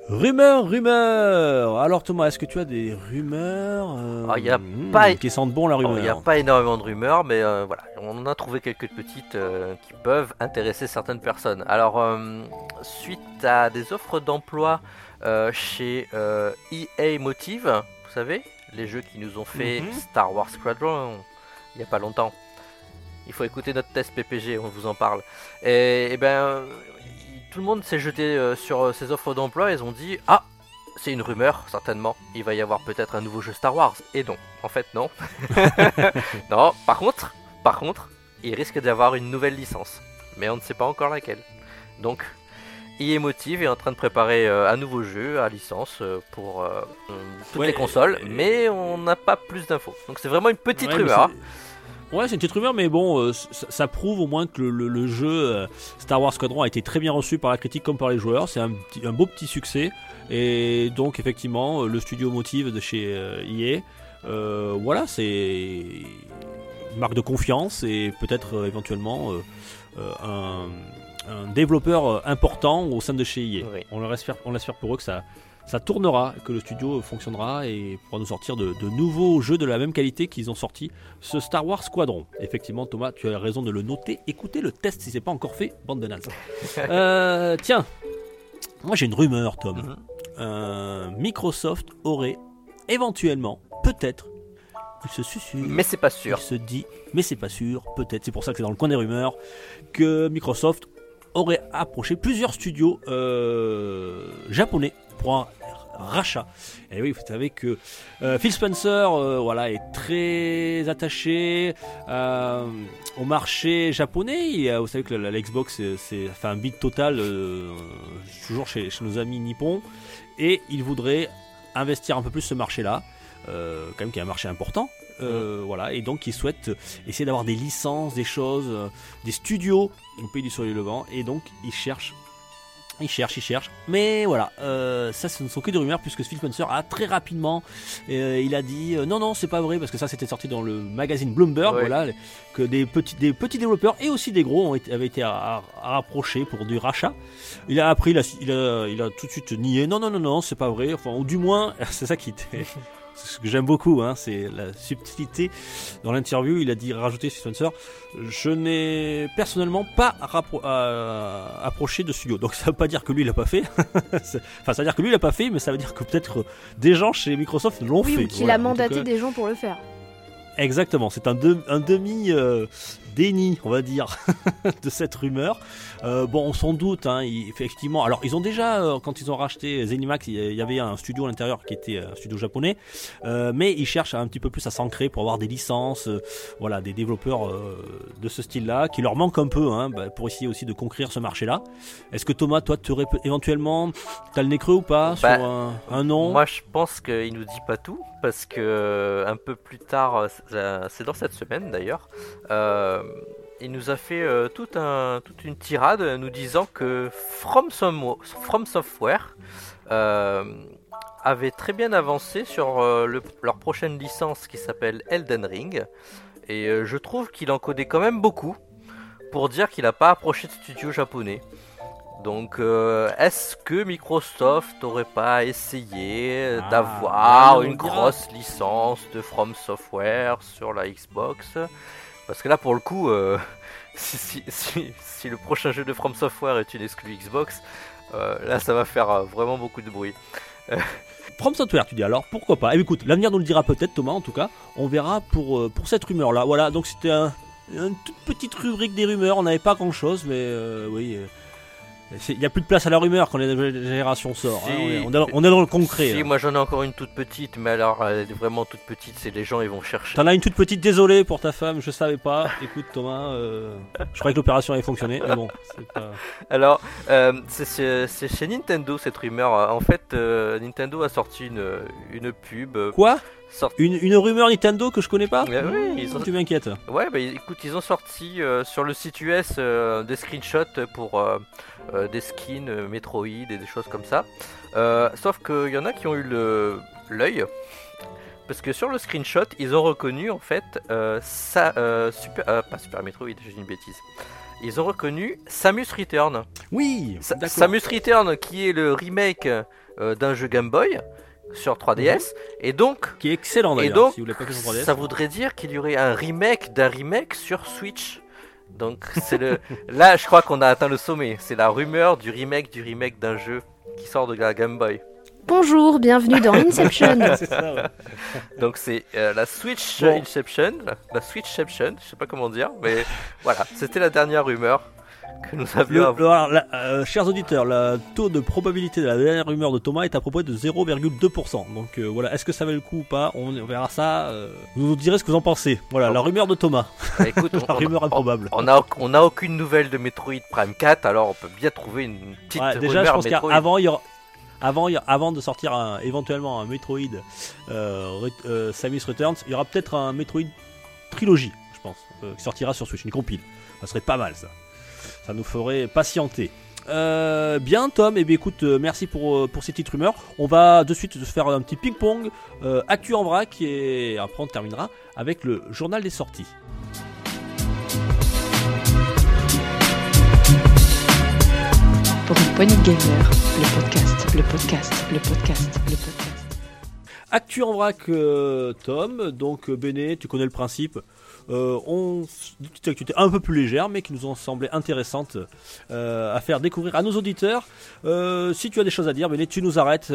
Rumeurs, rumeurs. Alors Thomas, est-ce que tu as des rumeurs euh, Ah, y a hmm, pas- qui sentent bon la rumeur Il n'y a pas énormément de rumeurs, mais euh, voilà, on en a trouvé quelques petites euh, qui peuvent intéresser certaines personnes. Alors, euh, suite à des offres d'emploi euh, chez euh, EA Motive, vous savez, les jeux qui nous ont fait Mhm. Star Wars Squadron il n'y a pas longtemps. Il faut écouter notre test PPG, on vous en parle. Et, et ben, euh, tout le monde s'est jeté euh, sur euh, ces offres d'emploi. Ils ont dit Ah, c'est une rumeur, certainement. Il va y avoir peut-être un nouveau jeu Star Wars. Et non, en fait, non. non, par contre, par contre, il risque d'y avoir une nouvelle licence. Mais on ne sait pas encore laquelle. Donc, EA Motive est en train de préparer euh, un nouveau jeu à licence euh, pour euh, toutes Ouais, les consoles, mais on n'a pas plus d'infos. Donc c'est vraiment une petite Ouais, rumeur. Ouais, c'est une petite rumeur, mais bon, euh, ça, prouve au moins que le, jeu euh, Star Wars Squadron a été très bien reçu par la critique comme par les joueurs. C'est un, beau petit succès. Et donc, effectivement, euh, le studio Motive de chez EA, euh, voilà, c'est une marque de confiance et peut-être éventuellement un, développeur important au sein de chez EA. On on l'espère pour eux que ça, ça tournera, que le studio fonctionnera et pourra nous sortir de, de nouveaux jeux de la même qualité qu'ils ont sorti ce Star Wars Squadron. Effectivement, Thomas, tu as raison de le noter. Écoutez le test si c'est pas encore fait, bande de nazes. Euh, tiens, moi j'ai une rumeur, Tom. Mhm. Euh, Microsoft aurait éventuellement, peut-être, il se susurre. Mais c'est pas sûr. Il se dit, mais c'est pas sûr, peut-être, c'est pour ça que c'est dans le coin des rumeurs, que Microsoft aurait approché plusieurs studios euh, japonais pour un rachat. Et oui, vous savez que euh, Phil Spencer euh, voilà, est très attaché euh, au marché japonais. Vous savez que la, la Xbox c'est- c'est fait un beat total toujours chez, chez nos amis nippons. Et il voudrait investir un peu plus ce marché-là, quand même qui est un marché important. Euh, Voilà, et donc il souhaite essayer d'avoir des licences, des choses, euh, des studios au pays du soleil levant, et donc il cherche, il cherche, il cherche, mais voilà, euh, ça ce ne sont que des rumeurs puisque Phil Spencer a très rapidement, euh, il a dit euh, non non c'est pas vrai parce que ça c'était sorti dans le magazine Bloomberg, Ouais. voilà, que des petits, des petits développeurs et aussi des gros ont été, avaient été à- à- à rapprocher pour du rachat. Il a appris, il a, il a, il a tout de suite nié, non non non non c'est pas vrai, enfin ou du moins c'est ça qui était. C'est ce que j'aime beaucoup, hein, c'est la subtilité. Dans l'interview, il a dit, rajouté Phil Spencer, je n'ai personnellement pas rappro- euh, approché de studio. Donc ça veut pas dire que lui il l'a pas fait. Enfin, ça veut dire que lui il l'a pas fait, mais ça veut dire que peut-être euh, des gens chez Microsoft l'ont Oui, fait. ou qu'il Voilà, a mandaté cas. des gens pour le faire. Exactement, c'est un, de- un demi euh, déni, on va dire, de cette rumeur. Euh, bon, on s'en doute, hein, effectivement. Alors, ils ont déjà, euh, quand ils ont racheté Zenimax, il y avait un studio à l'intérieur qui était un studio japonais, euh, mais ils cherchent un petit peu plus à s'ancrer pour avoir des licences, voilà, des développeurs de ce style-là, qui leur manquent un peu, hein, bah, pour essayer aussi de conquérir ce marché-là. Est-ce que Thomas, toi, tu aurais éventuellement, t'as le nez creux ou pas bah, sur un, un, nom? Moi, je pense qu'il nous dit pas tout, parce que un peu plus tard, c'est dans cette semaine d'ailleurs. Euh, il nous a fait euh, toute une tirade nous disant que From, Software euh, avait très bien avancé sur leur prochaine licence qui s'appelle Elden Ring. Et je trouve qu'il en codait quand même beaucoup pour dire qu'il n'a pas approché de studio japonais. Donc, est-ce que Microsoft n'aurait pas essayé ah, d'avoir une grosse licence de From Software sur la Xbox? Parce que là, pour le coup, euh, si, le prochain jeu de From Software est une exclu Xbox, euh, là, ça va faire euh, vraiment beaucoup de bruit. From Software, tu dis alors, pourquoi pas? Eh écoute, l'avenir nous le dira peut-être, Thomas, en tout cas. On verra pour, pour cette rumeur-là. Voilà, donc c'était une toute petite rubrique des rumeurs. On n'avait pas grand-chose, mais oui il n'y a plus de place à la rumeur quand la génération sort. Hein. On, est, dans le concret. Si, moi j'en ai encore une toute petite, mais alors elle est vraiment toute petite, c'est les gens ils vont chercher. T'en as une toute petite, désolé pour ta femme, je savais pas. Écoute Thomas, euh, je croyais que l'opération avait fonctionné, mais bon. Pas... Alors, euh, c'est chez Nintendo cette rumeur. En fait, euh, Nintendo a sorti une, une pub. Quoi? Une, rumeur Nintendo que je connais pas oui, ils Tu m'inquiètes. Ouais, bah écoute, ils ont sorti sur le site US des screenshots pour euh, des skins euh, Metroid et des choses comme ça. Euh, sauf qu'il y en a qui ont eu l'œil. Parce que sur le screenshot, ils ont reconnu en fait ça, super, pas Super Metroid, j'ai une bêtise. Ils ont reconnu Samus Return. Oui, Samus Return qui est le remake d'un jeu Game Boy sur 3DS mhm. et donc qui est excellent et donc ça voudrait dire qu'il y aurait un remake d'un remake sur Switch donc c'est le là je crois qu'on a atteint le sommet. C'est la rumeur du remake du remake d'un jeu qui sort de la Game Boy. Bonjour, bienvenue dans Inception. Donc c'est euh, la Switch Inception, la Switchception, je sais pas comment dire, mais voilà, c'était la dernière rumeur que nous avions. Euh, chers auditeurs, le taux de probabilité de la dernière rumeur de Thomas est à propos de 0,2%. Donc euh, voilà, est-ce que ça vaut le coup ou pas on, verra ça. Euh, vous nous direz ce que vous en pensez. Voilà, la rumeur de Thomas. Bah, écoute, la rumeur improbable. On a, on a aucune nouvelle de Metroid Prime 4, alors on peut bien trouver une petite ouais, déjà, je pense qu'avant, il y aura. Avant, avant de sortir un, éventuellement un Metroid Samus Returns, il y aura peut-être un Metroid trilogie, je pense, qui sortira sur Switch, une compile. Ça serait pas mal ça. Ça nous ferait patienter. Euh, bien Tom, et eh bien écoute, euh, merci pour, euh, pour ces petites rumeurs. On va de suite faire un petit ping-pong actu en vrac et après on terminera avec le journal des sorties. Pour une poignée de gamer, le podcast, le podcast, le podcast, le podcast. Actu en vrac, Tom. Donc, Béné, tu connais le principe? Euh, on des petites actualités un peu plus légères, mais qui nous ont semblé intéressantes euh, à faire découvrir à nos auditeurs. Euh, si tu as des choses à dire, venez, tu nous arrêtes,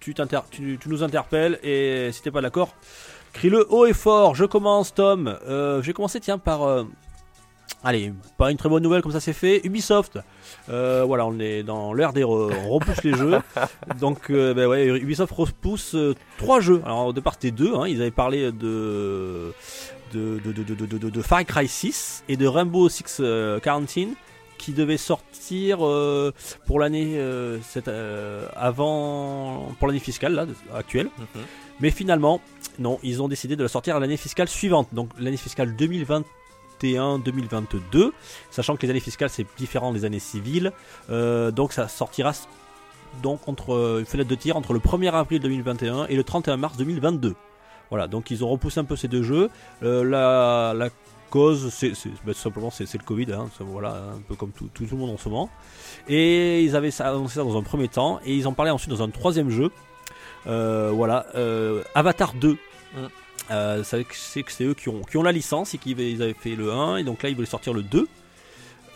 tu, tu, nous interpelles, et si t'es pas d'accord, crie-le haut et fort. Je commence, Tom. je vais commencer, tiens, par Allez, pas une très bonne nouvelle comme ça c'est fait. Ubisoft, euh, voilà, on est dans l'ère des on repousse les jeux. Donc, euh, ben ouais, Ubisoft repousse euh, trois jeux. Alors au départ c'était deux. Hein. ils avaient parlé de de, de, de, Far Cry 6 et de Rainbow Six Quarantine qui devaient sortir pour l'année avant pour l'année fiscale là, actuelle. Mhm. Mais finalement, non, ils ont décidé de la sortir à l'année fiscale suivante, donc l'année fiscale 2020 2021-2022, sachant que les années fiscales c'est différent des années civiles, euh, donc ça sortira donc entre euh, une fenêtre de tir entre le 1er avril 2021 et le 31 mars 2022. Voilà, donc ils ont repoussé un peu ces deux jeux. Euh, la, cause, c'est bah, simplement c'est le Covid, hein, voilà, un peu comme tout, tout, le monde en ce moment. Et ils avaient annoncé ça dans un premier temps, et ils en parlaient ensuite dans un troisième jeu. voilà, Avatar 2. Euh, c'est que c'est eux qui ont, qui ont la licence et qui ils avaient fait le 1 et donc là ils voulaient sortir le 2.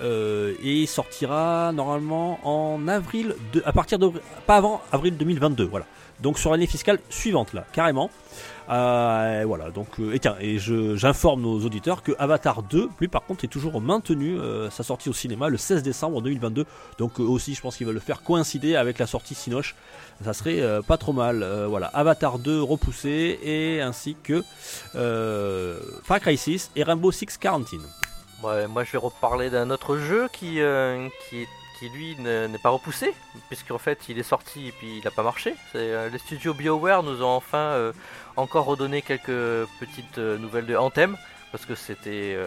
Euh, et il sortira normalement en avril, de, à partir de, pas avant avril 2022, voilà. Donc sur l'année fiscale suivante là, carrément. Euh, voilà, donc euh, et tiens, et j'informe nos auditeurs que Avatar 2, lui par contre, est toujours maintenu euh, sa sortie au cinéma le 16 décembre 2022. Donc aussi, je pense qu'ils veulent le faire coïncider avec la sortie Sinoche. Ça serait pas trop mal. Voilà, Avatar 2 repoussé et ainsi que Far Cry 6 et Rainbow Six Quarantine. Moi, je vais reparler d'un autre jeu qui, qui, qui lui ne- n'est pas repoussé, puisqu'en fait il est sorti et puis il n'a pas marché. Euh, les studios BioWare nous ont enfin euh, encore redonné quelques petites euh, nouvelles de Anthem, parce que c'était.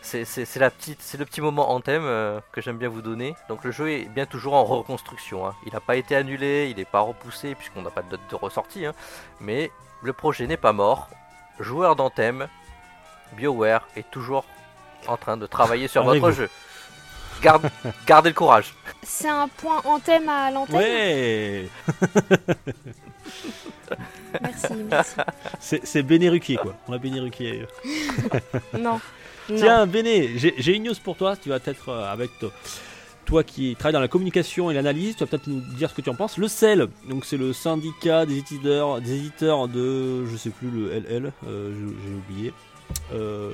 c'est, c'est- c'est la petite, c'est le petit moment Anthem que j'aime bien vous donner. Donc le jeu est bien toujours en reconstruction. hein. Il n'a pas été annulé, il n'est pas repoussé puisqu'on n'a pas de date de ressortie. hein. Mais le projet n'est pas mort. Joueur d'Anthem, BioWare est toujours en train de travailler sur votre jeu. Garde- gardez le courage. C'est un point en thème à l'antenne. Ouais, Merci, merci. c'est Béné Ruquier quoi. On a Béné Ruquier. Non. non. Tiens, Béné, j'ai une news pour toi. Tu vas peut-être euh, avec toi, toi qui travailles dans la communication et l'analyse, tu vas peut-être nous dire ce que tu en penses. Le CEL, donc c'est le syndicat des éditeurs, des éditeurs de, je sais plus le LL, euh, j'ai oublié. Euh,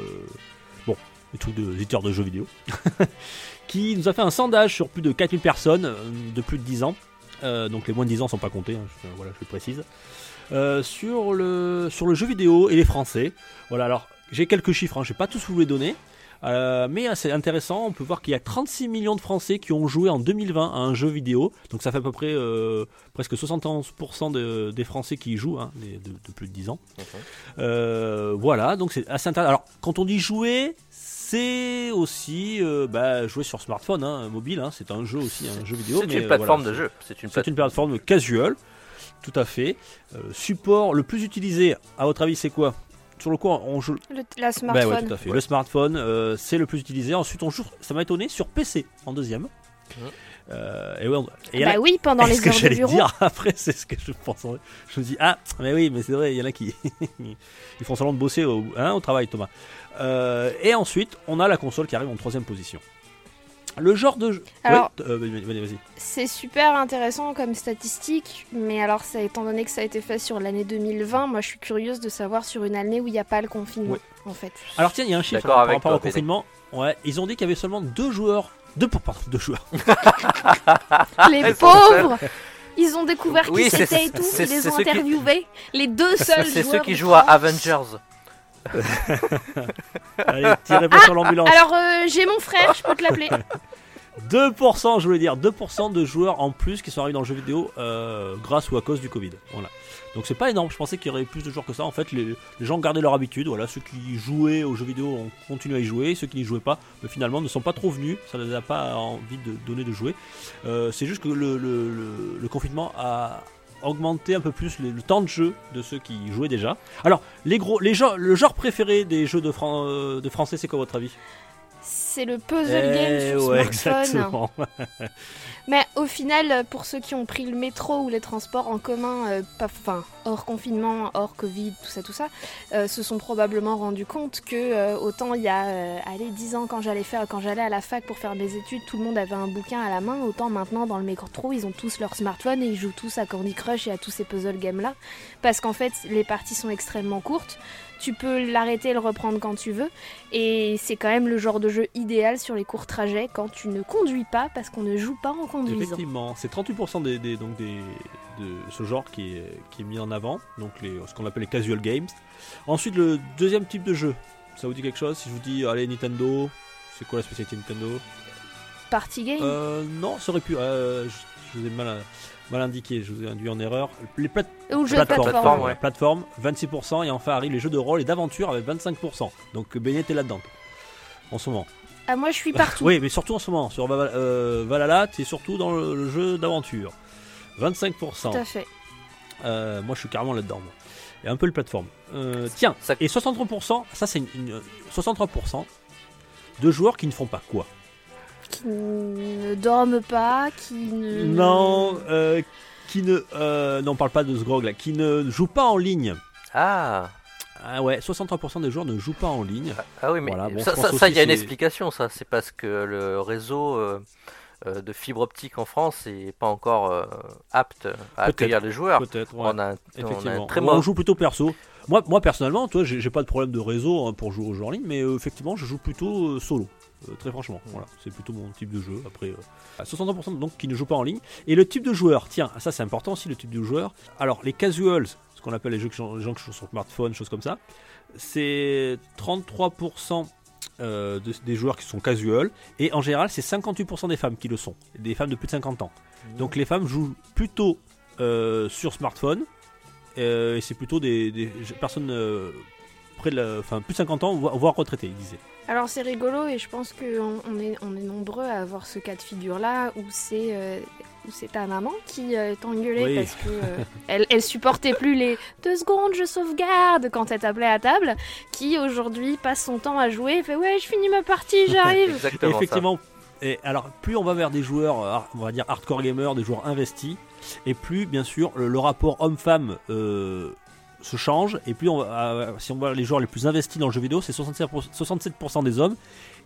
bon, les trucs de- des éditeurs de jeux vidéo, qui nous a fait un sondage sur plus de 4000 personnes euh, de plus de 10 ans. Euh, donc les moins de 10 ans sont pas comptés, hein, je, voilà, je le précise. Euh, sur, le, sur le jeu vidéo et les Français. Voilà, alors j'ai quelques chiffres, hein, je vais pas tous vous les donner. Euh, mais c'est intéressant, on peut voir qu'il y a 36 millions de Français qui ont joué en 2020 à un jeu vidéo. Donc ça fait à peu près euh, presque 71% de- des Français qui y jouent, hein, de, de plus de 10 ans. Euh, voilà, donc c'est assez intéressant. Alors quand on dit jouer, c'est aussi euh, bah, jouer sur smartphone, hein, mobile. hein, c'est un jeu aussi, un jeu vidéo. C'est une euh, plateforme voilà, de jeu. C'est une, plateforme casual, tout à fait. Euh, support le plus utilisé, à votre avis, c'est quoi? Sur le coup, on joue. Le- la Bah smartphone. ouais, tout à fait. Le smartphone, euh, c'est le plus utilisé. Ensuite, on joue, ça m'a étonné, sur PC en deuxième. Euh, et ouais, on- et bah oui, pendant les ce que heures de j'allais bureau. dire après, c'est ce que je pense. en- Je me dis, ah, mais oui, mais c'est vrai, il y en a qui ils font semblant de bosser au, hein, au travail, Thomas. Euh, et ensuite, on a la console qui arrive en troisième position. Le genre de jeu. Alors- Ouais, euh, vas-y. C'est super intéressant comme statistique, mais alors ça, étant donné que ça a été fait sur l'année 2020, moi je suis curieuse de savoir sur une année où il n'y a pas le confinement, Ouais. en fait. Alors tiens, il y a un chiffre par rapport toi, au confinement. Ouais, ils ont dit qu'il y avait seulement deux joueurs. Deux, pardon, deux joueurs. Les pauvres Ils ont découvert Oui, qui c'est- c'était et tout, c'est- ils les c'est ont ceux qui- interviewés. Les deux seuls C'est ceux joueurs qui de jouent à France. Avengers. Allez, tirez-moi sur l'ambulance. Alors euh, j'ai mon frère, je peux te l'appeler. 2%, je voulais dire, 2% de joueurs en plus qui sont arrivés dans le jeu vidéo euh, grâce ou à cause du Covid. Voilà. Donc c'est pas énorme, je pensais qu'il y aurait plus de joueurs que ça. En fait, les, les gens gardaient leur habitude. Voilà, ceux qui jouaient aux jeux vidéo ont continué à y jouer. Ceux qui n'y jouaient pas, mais finalement, ne sont pas trop venus. Ça ne les a pas envie de donner de jouer. Euh, c'est juste que le, confinement a augmenté un peu plus le, temps de jeu de ceux qui jouaient déjà. Alors, les gros, les genres- le genre préféré des jeux de, euh, de français, c'est quoi votre avis? C'est le puzzle Eh game sur ouais, smartphone. Mais au final, pour ceux qui ont pris le métro ou les transports en commun, euh, pas, enfin, hors confinement, hors Covid, tout ça, tout ça, euh, se sont probablement rendus compte que euh, autant il y a, allez, 10 ans quand j'allais faire, quand j'allais à la fac pour faire mes études, tout le monde avait un bouquin à la main, autant maintenant dans le métro, ils ont tous leur smartphone et ils jouent tous à Candy Crush et à tous ces puzzle games là, parce qu'en fait, les parties sont extrêmement courtes. Tu peux l'arrêter et le reprendre quand tu veux. Et c'est quand même le genre de jeu idéal sur les courts trajets quand tu ne conduis pas parce qu'on ne joue pas en conduisant. Effectivement, c'est 38% des, des- donc des, de ce genre qui est, qui est mis en avant, donc les, ce qu'on appelle les casual games. Ensuite, le deuxième type de jeu, ça vous dit quelque chose? Si je vous dis, allez, Nintendo, c'est quoi la spécialité Nintendo? Party game? Euh, Non, ça aurait pu. euh, je, je vous ai mal, mal indiqué, je vous ai induit en erreur. Les plate- ou plateformes, plateforme. ouais. plateforme, 26%, et enfin arrivent les jeux de rôle et d'aventure avec 25%. Donc Beignet est là-dedans, en ce moment. Ah, moi je suis partout. Oui, mais surtout en ce moment. Sur euh, Valhalla, tu es surtout dans le, le jeu d'aventure. 25%. Tout à fait. Euh, moi, je suis carrément là-dedans. moi. Et un peu le plateforme. Euh, tiens, Ça- et 63%, ça c'est une, une- 63% de joueurs qui ne font pas quoi? Qui ne dorment pas, qui ne. Non, euh, qui ne. Euh, non, on parle pas de ce grog là. Qui ne joue pas en ligne. Ah, Ah ouais, 63% des joueurs ne jouent pas en ligne. Ah oui, mais Voilà, bon, ça, pense ça, il y a une explication, ça. C'est parce que le réseau euh, euh, de fibre optique en France n'est pas encore euh, apte à accueillir les joueurs. Peut-être, ouais. On a un, on a Effectivement. très on, joue plutôt perso. Moi, moi personnellement, toi, j'ai j'ai pas de problème de réseau hein, pour jouer aux jeux en ligne, mais euh, effectivement, je joue plutôt euh, solo. Euh, très franchement, voilà, c'est plutôt mon type de jeu. Après, euh, 60% donc qui ne jouent pas en ligne. Et le type de joueur, tiens, ça c'est important aussi le type de joueur. Alors les casuals, ce qu'on appelle les, jeux qui sont- les gens qui jouent sur smartphone, choses comme ça, c'est 33% euh, de- des joueurs qui sont casual, et en général c'est 58% des femmes qui le sont, des femmes de plus de 50 ans. Donc les femmes jouent plutôt euh, sur smartphone, euh, et c'est plutôt des, des personnes euh, près de la, enfin plus de 50 ans, voire retraitées, ils disaient. Alors c'est rigolo et je pense qu'on on est, on est nombreux à avoir ce cas de figure là où c'est euh, où c'est ta maman qui euh, t'engueulait Oui. parce que euh, elle, elle supportait plus les deux secondes je sauvegarde quand elle t'appelait à table qui aujourd'hui passe son temps à jouer et fait ouais je finis ma partie j'arrive ça. Effectivement. Et alors, plus on va vers des joueurs, euh, on va dire hardcore gamers, des joueurs investis, et plus, bien sûr, le, le rapport homme-femme euh, se change. Et plus, on va- euh, si on voit les joueurs les plus investis dans le jeu vidéo, c'est 67%, 67% des hommes.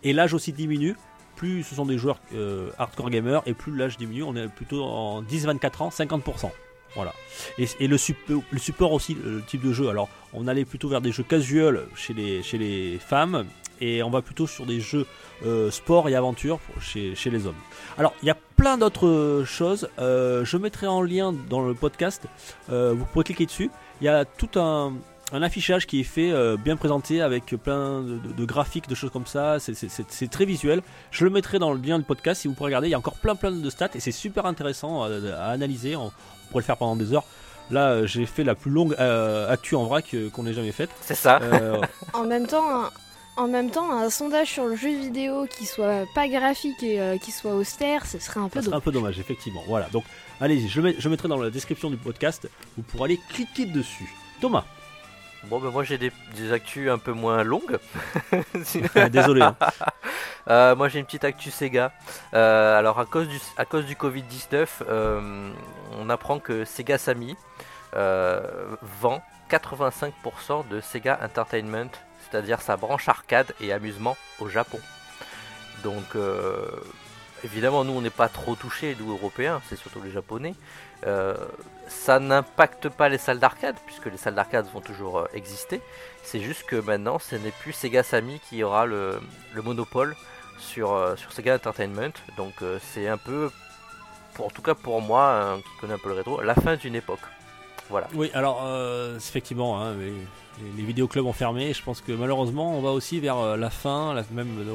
Et l'âge aussi diminue. Plus ce sont des joueurs euh, hardcore gamers, et plus l'âge diminue. On est plutôt en 10-24 ans, 50%. Voilà. Et, le, support, aussi, le type de jeu. Alors, on allait plutôt vers des jeux casual chez les, chez les femmes, et on va plutôt sur des jeux euh, sport et aventure chez, les hommes. Alors, il y a plein d'autres choses. Je mettrai en lien dans le podcast. Vous pourrez cliquer dessus. Il y a tout un, un affichage qui est fait, euh, bien présenté, avec plein de, de- de graphiques, de choses comme ça. C'est- très visuel. Je le mettrai dans le lien du podcast si vous pourrez regarder. Il y a encore plein plein de stats et c'est super intéressant à, à analyser. On, on pourrait le faire pendant des heures. Là, euh, j'ai fait la plus longue euh, actu en vrac euh, qu'on ait jamais faite. C'est ça. Euh, en même temps un, en même temps un sondage sur le jeu vidéo qui soit pas graphique et euh, qui soit austère ce serait un peu Ça drôle un peu dommage, effectivement. Voilà, donc allez-y, je, je mettrai dans la description du podcast, vous pourrez aller cliquer dessus. Thomas, Bon, ben moi j'ai des, des actus un peu moins longues. désolé. hein. Euh, moi j'ai une petite actu Sega. Euh, alors à cause du, à cause du Covid-19, euh, on apprend que Sega Sammy euh, vend 85% de Sega Entertainment, c'est-à-dire sa branche arcade et amusement au Japon. Donc euh, évidemment nous on n'est pas trop touchés, nous Européens, c'est surtout les Japonais. Euh, ça n'impacte pas les salles d'arcade, puisque les salles d'arcade vont toujours euh, exister. C'est juste que maintenant, ce n'est plus Sega Sammy qui aura le, le monopole sur, euh, sur Sega Entertainment. Donc c'est un peu, pour, en tout cas pour moi, qui connais un peu le rétro, la fin d'une époque. Voilà. Oui, alors effectivement, hein, les, les- vidéoclubs ont fermé. Je pense que malheureusement, on va aussi vers la fin, la- même euh,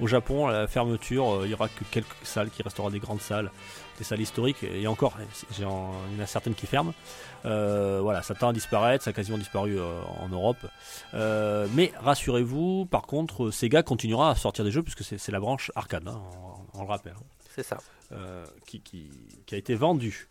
au, Japon, la fermeture. euh, il y aura que quelques salles qui resteront des grandes salles, des salles historiques. Et encore, il y en a certaines qui ferment. Euh, voilà, ça tend à disparaître, ça a quasiment disparu euh, en Europe. Euh, mais rassurez-vous, par contre, Sega continuera à sortir des jeux puisque c'est la branche arcade, hein, on, on le rappelle C'est ça. qui, qui- qui a été vendu.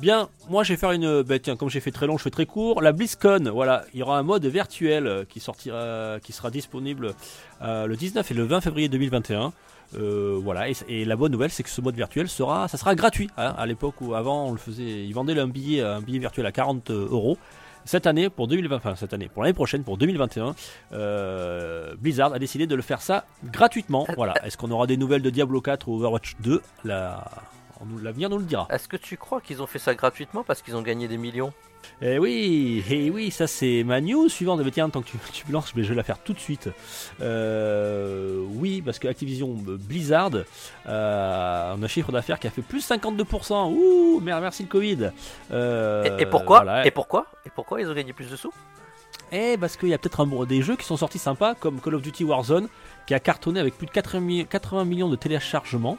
Bien, moi je vais faire une. bah, tiens, comme j'ai fait très long, je fais très court. La BlizzCon, voilà, il y aura un mode virtuel euh, qui sortira, qui sera disponible euh, le 19 et le 20 février 2021. Euh, voilà, et, et la bonne nouvelle, c'est que ce mode virtuel sera, ça sera gratuit. hein, à l'époque où avant on le faisait, ils vendaient un billet, un billet virtuel à 40 euros. Cette année, pour 2020, enfin cette année, pour l'année prochaine, pour 2021, euh, Blizzard a décidé de le faire ça gratuitement. Voilà. Est-ce qu'on aura des nouvelles de Diablo 4 ou Overwatch 2 La- on nous- L'avenir nous le dira. Est-ce que tu crois qu'ils ont fait ça gratuitement parce qu'ils ont gagné des millions? Eh oui, eh oui, ça c'est ma news suivante. Mais tiens, tant que tu, tu me lances, mais je vais la faire tout de suite. Euh, oui, parce que Activision Blizzard euh, a un chiffre d'affaires qui a fait plus 52%. Ouh, mer- merci le Covid. Euh, et, et pourquoi? voilà. Et pourquoi? Et pourquoi ils ont gagné plus de sous? Eh, parce qu'il y a peut-être des jeux qui sont sortis sympas, comme Call of Duty Warzone, qui a cartonné avec plus de 80, mi- 80 millions de téléchargements.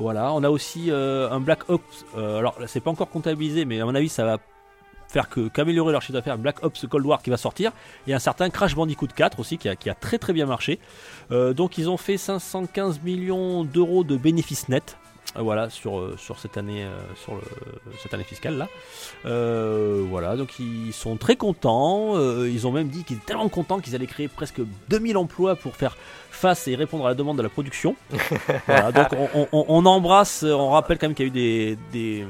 Voilà, on a aussi euh, un Black Ops. euh, alors, c'est pas encore comptabilisé, mais à mon avis, ça va faire que qu'améliorer leur chiffre d'affaires. Black Ops Cold War qui va sortir, et un certain Crash Bandicoot 4 aussi qui a, qui a très très bien marché. Euh, donc, ils ont fait 515 millions d'euros de bénéfices nets. Euh, Voilà sur, euh, sur cette année euh, sur le, cette année fiscale là. Euh, voilà, donc ils sont très contents. ils ont même dit qu'ils étaient tellement contents qu'ils allaient créer presque 2000 emplois pour faire face et répondre à la demande de la production. voilà, donc on, on- on embrasse, on rappelle quand même qu'il y a eu des, des,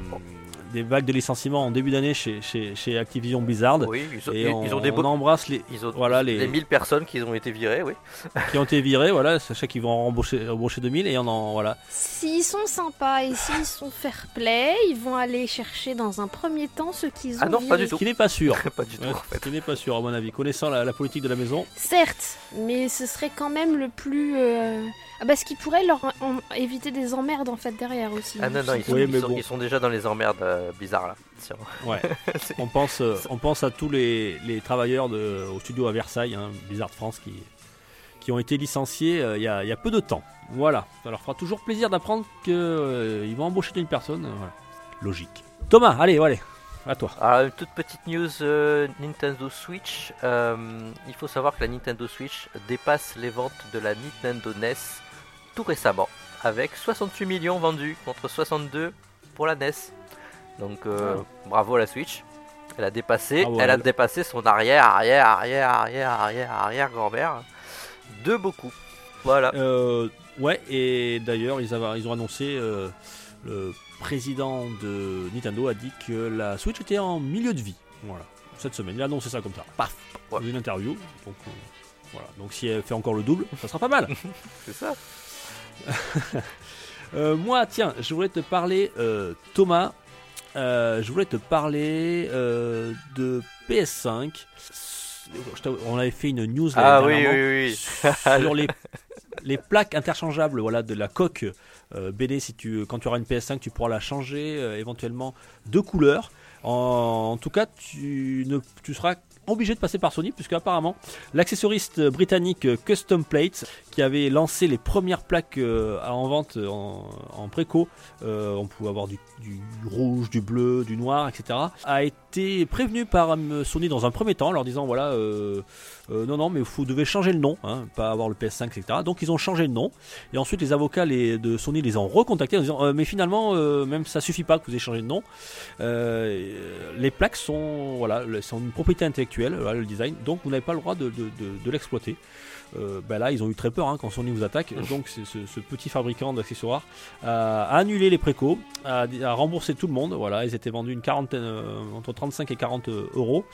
des vagues de licenciements en début d'année chez, chez, chez Activision Blizzard. Oui, ils ont, Et ils on, ont des on embrasse les, ils ont voilà, les les, 1000 personnes qui ont été virées, oui. qui ont été virés. Voilà, sachez qu'ils vont en embaucher, embaucher 2000 et on en voilà. S'ils sont sympas et s'ils sont fair play, ils vont aller chercher dans un premier temps ceux qu'ils ont Ah non, pas du Ce qui n'est pas sûr. pas du tout, Ouais, en fait. Ce qui n'est pas sûr à mon avis. Connaissant la, la politique de la maison. Certes, mais ce serait quand même le plus... euh, Ah bah ce qui pourrait leur en- éviter des emmerdes en fait derrière aussi. Ah non, non, ils sont, Oui, ils mais sont- bon. ils sont déjà dans les emmerdes euh, bizarres là. Ouais. On pense, euh, on pense à tous les, les travailleurs de, au studio à Versailles, hein, Blizzard France, qui, qui ont été licenciés euh, il y, a, il y a peu de temps. Voilà. Ça leur fera toujours plaisir d'apprendre qu'ils vont embaucher une personne. euh, voilà. Logique. Thomas, allez, allez, à toi. Alors, une toute petite news euh, Nintendo Switch. Euh, il faut savoir que la Nintendo Switch dépasse les ventes de la Nintendo NES tout récemment, avec 68 millions vendus contre 62 pour la NES. Donc euh, bravo à la Switch. Elle a dépassé, elle a elle. dépassé son arrière, arrière, arrière, arrière, arrière, arrière grand-mère de beaucoup. Voilà. Euh, ouais, et d'ailleurs, ils, avaient- ils ont annoncé, euh, le président de Nintendo a dit que la Switch était en milieu de vie. Voilà, cette semaine. Il a annoncé ça comme ça. Paf Ouais. Une interview. Donc, voilà. Donc, si elle fait encore le double, ça sera pas mal. C'est ça. Euh, moi, tiens, je voulais te parler, euh, Thomas, euh, je voulais te parler de PS5. Je t'avoue, On avait fait une news Ah oui, dernièrement oui, oui. sur les, les plaques interchangeables voilà, de la coque BD. Si tu, quand tu auras une PS5, tu pourras la changer éventuellement de couleur. En, en tout cas, tu, ne, tu seras obligé de passer par Sony, puisque apparemment l'accessoriste britannique Custom Plates, qui avait lancé les premières plaques euh, en vente euh, en, préco, euh, on pouvait avoir du, rouge, du bleu, du noir, etc., a été prévenu par Sony dans un premier temps, en leur disant voilà, non, non, mais vous devez changer le nom, hein, pas avoir le PS5, etc. Donc ils ont changé le nom, et ensuite les avocats les, de Sony les ont recontactés en disant mais finalement, même ça suffit pas que vous ayez changé de nom. Les plaques sont, voilà, sont une propriété intellectuelle, le design, donc vous n'avez pas le droit de, de- de- de l'exploiter. Euh, ben là, ils ont eu très peur hein, quand Sony vous attaque. Donc, ce, ce petit fabricant d'accessoires a, a annulé les précos, a, a remboursé tout le monde. Voilà, ils étaient vendus une quarantaine, euh, entre 35 et 40 euros.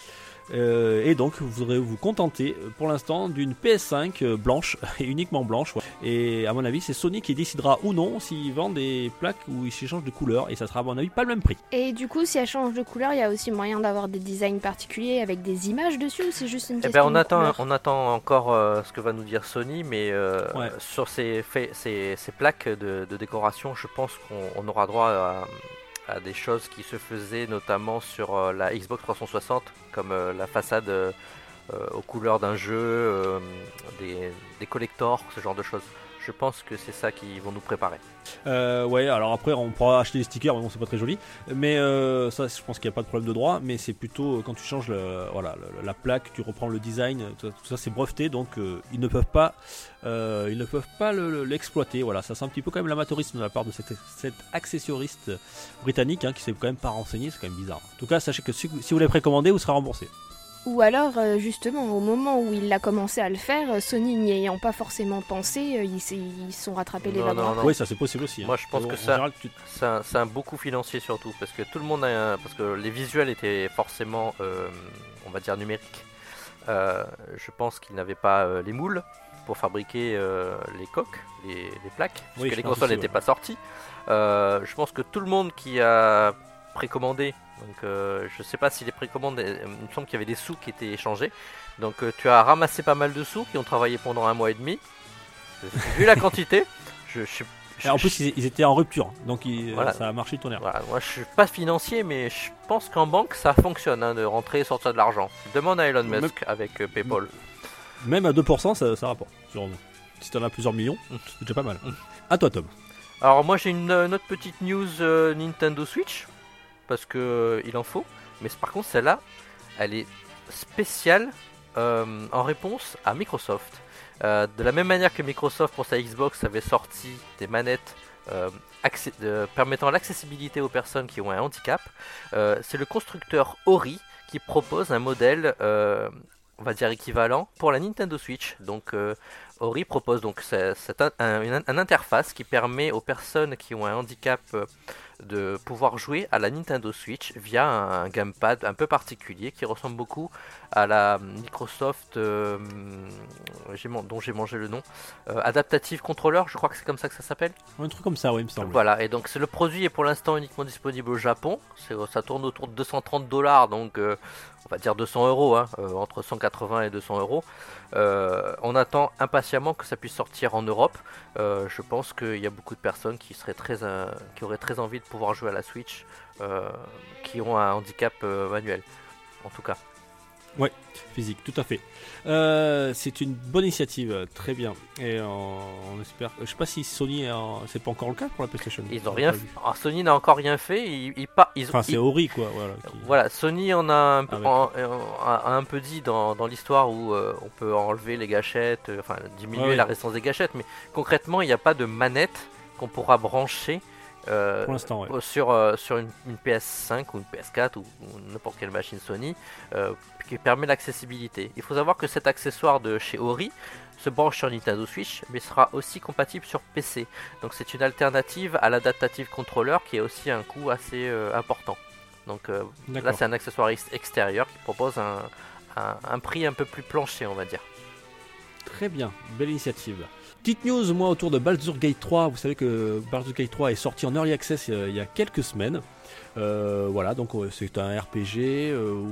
Euh, et donc, vous devrez vous contenter euh, pour l'instant d'une PS5 euh, blanche et uniquement blanche. ouais. Et à mon avis, c'est Sony qui décidera ou non s'ils vendent des plaques ou s'ils changent de couleur. Et ça sera à mon avis pas le même prix. Et du coup, si elle change de couleur, il y a aussi moyen d'avoir des designs particuliers avec des images dessus ou c'est juste une Eh question ben, on de attend, couleur on attend encore euh, ce que va nous dire Sony, mais euh, Ouais. sur ces, faits- ces, ces plaques de, de décoration, je pense qu'on on aura droit à, à des choses qui se faisaient notamment sur euh, la Xbox 360, comme euh, la façade euh, aux couleurs d'un jeu, des collectors, ce genre de choses. Je pense que c'est ça qu'ils vont nous préparer. Euh, ouais, alors après on pourra acheter des stickers, mais bon c'est pas très joli. Mais euh, ça, je pense qu'il n'y a pas de problème de droit. Mais c'est plutôt euh, quand tu changes voilà, la plaque, tu reprends le design, tout ça, c'est breveté, donc euh, ils ne peuvent pas, ils ne peuvent pas le- le- l'exploiter. voilà, ça c'est un petit peu quand même l'amateurisme de la part de cet, accessoriste britannique hein, qui s'est quand même pas renseigné, c'est quand même bizarre. En tout cas, sachez que si, si vous l'avez précommandé, vous serez remboursé. Ou alors, euh, justement, au moment où il a commencé à le faire, euh, Sony n'y ayant pas forcément pensé, euh, ils sont rattrapés les Non, non, non. Oui, ça c'est possible aussi. hein. Moi, je pense En- que ça- général, tu- C'est un, beaucoup financier surtout parce que tout le monde a un- parce que les visuels étaient forcément euh, on va dire numériques. Euh, je pense qu'ils n'avaient pas euh, les moules pour fabriquer euh, les coques, les, les plaques, parce Oui, que les consoles n'étaient ouais. pas sorties. Euh, je pense que tout le monde qui a précommandé, donc euh, je sais pas si les précommandes, euh, il me semble qu'il y avait des sous qui étaient échangés. Donc euh, tu as ramassé pas mal de sous qui ont travaillé pendant un mois et demi. Vu la quantité, je, je, Et en plus, ils, ils étaient en rupture, donc ils- Voilà. ça a marché tonnerre. voilà, moi je suis pas financier, mais je pense qu'en banque ça fonctionne hein, de rentrer et sortir de l'argent. Demande à Elon Même- Musk avec euh, PayPal. Même à 2%, ça, ça rapporte. Sur, si t'en as plusieurs millions, Mm. c'est déjà pas mal. Mm. À toi, Tom. Alors moi j'ai une, une autre petite news euh, Nintendo Switch parce que euh, il en faut, mais par contre celle-là, elle est spéciale euh, en réponse à Microsoft. Euh, de la même manière que Microsoft pour sa Xbox avait sorti des manettes permettant l'accessibilité aux personnes qui ont un handicap, c'est le constructeur Ori qui propose un modèle, on va dire équivalent pour la Nintendo Switch. Donc Ori propose donc ce- cet in- un, une- un interface qui permet aux personnes qui ont un handicap de pouvoir jouer à la Nintendo Switch via un gamepad un peu particulier qui ressemble beaucoup à la Microsoft, euh, dont j'ai mangé le nom, euh, Adaptative Controller, je crois que c'est comme ça que ça s'appelle. Un truc comme ça, oui, il me semble. Voilà, et donc le produit est pour l'instant uniquement disponible au Japon. Ça tourne autour de 230 dollars, donc euh, on va dire 200 euros, hein, euh, entre 180 et 200 euros. Euh, on attend impatiemment que ça puisse sortir en Europe. Euh, je pense qu'il y a beaucoup de personnes qui seraient très, qui auraient très envie de pouvoir jouer à la Switch, qui ont un handicap manuel, en tout cas. Physique, tout à fait. Euh, c'est une bonne initiative, très bien. Et on, on espère. Je sais pas si Sony, en- c'est pas encore le cas pour la PlayStation. Ils n'ont On a rien. fait. Alors, Sony n'a encore rien fait. Ils, ils, pas- ils, Enfin, ils- c'est Ori, quoi. Voilà. qui- Voilà, Sony en a un peu, a un peu dit dans, dans l'histoire où euh, on peut enlever les gâchettes, euh, enfin diminuer Ouais, ouais. la résistance des gâchettes, mais concrètement il n'y a pas de manette qu'on pourra brancher euh, Pour l'instant, ouais. sur, euh, sur une, une PS5 ou une PS4 ou, ou n'importe quelle machine Sony euh, qui permet l'accessibilité. Il faut savoir que cet accessoire de chez Ori se branche sur Nintendo Switch mais sera aussi compatible sur PC. Donc c'est une alternative à l'adaptative controller qui a aussi un coût assez important. Donc Là, c'est un accessoire ex- extérieur qui propose un, un- un prix un peu plus plancher, on va dire. Très bien, belle initiative. Petite news, moi, autour de Baldur's Gate 3. Vous savez que Baldur's Gate 3 est sorti en early access il y a quelques semaines. Euh, voilà, donc c'est un RPG euh, où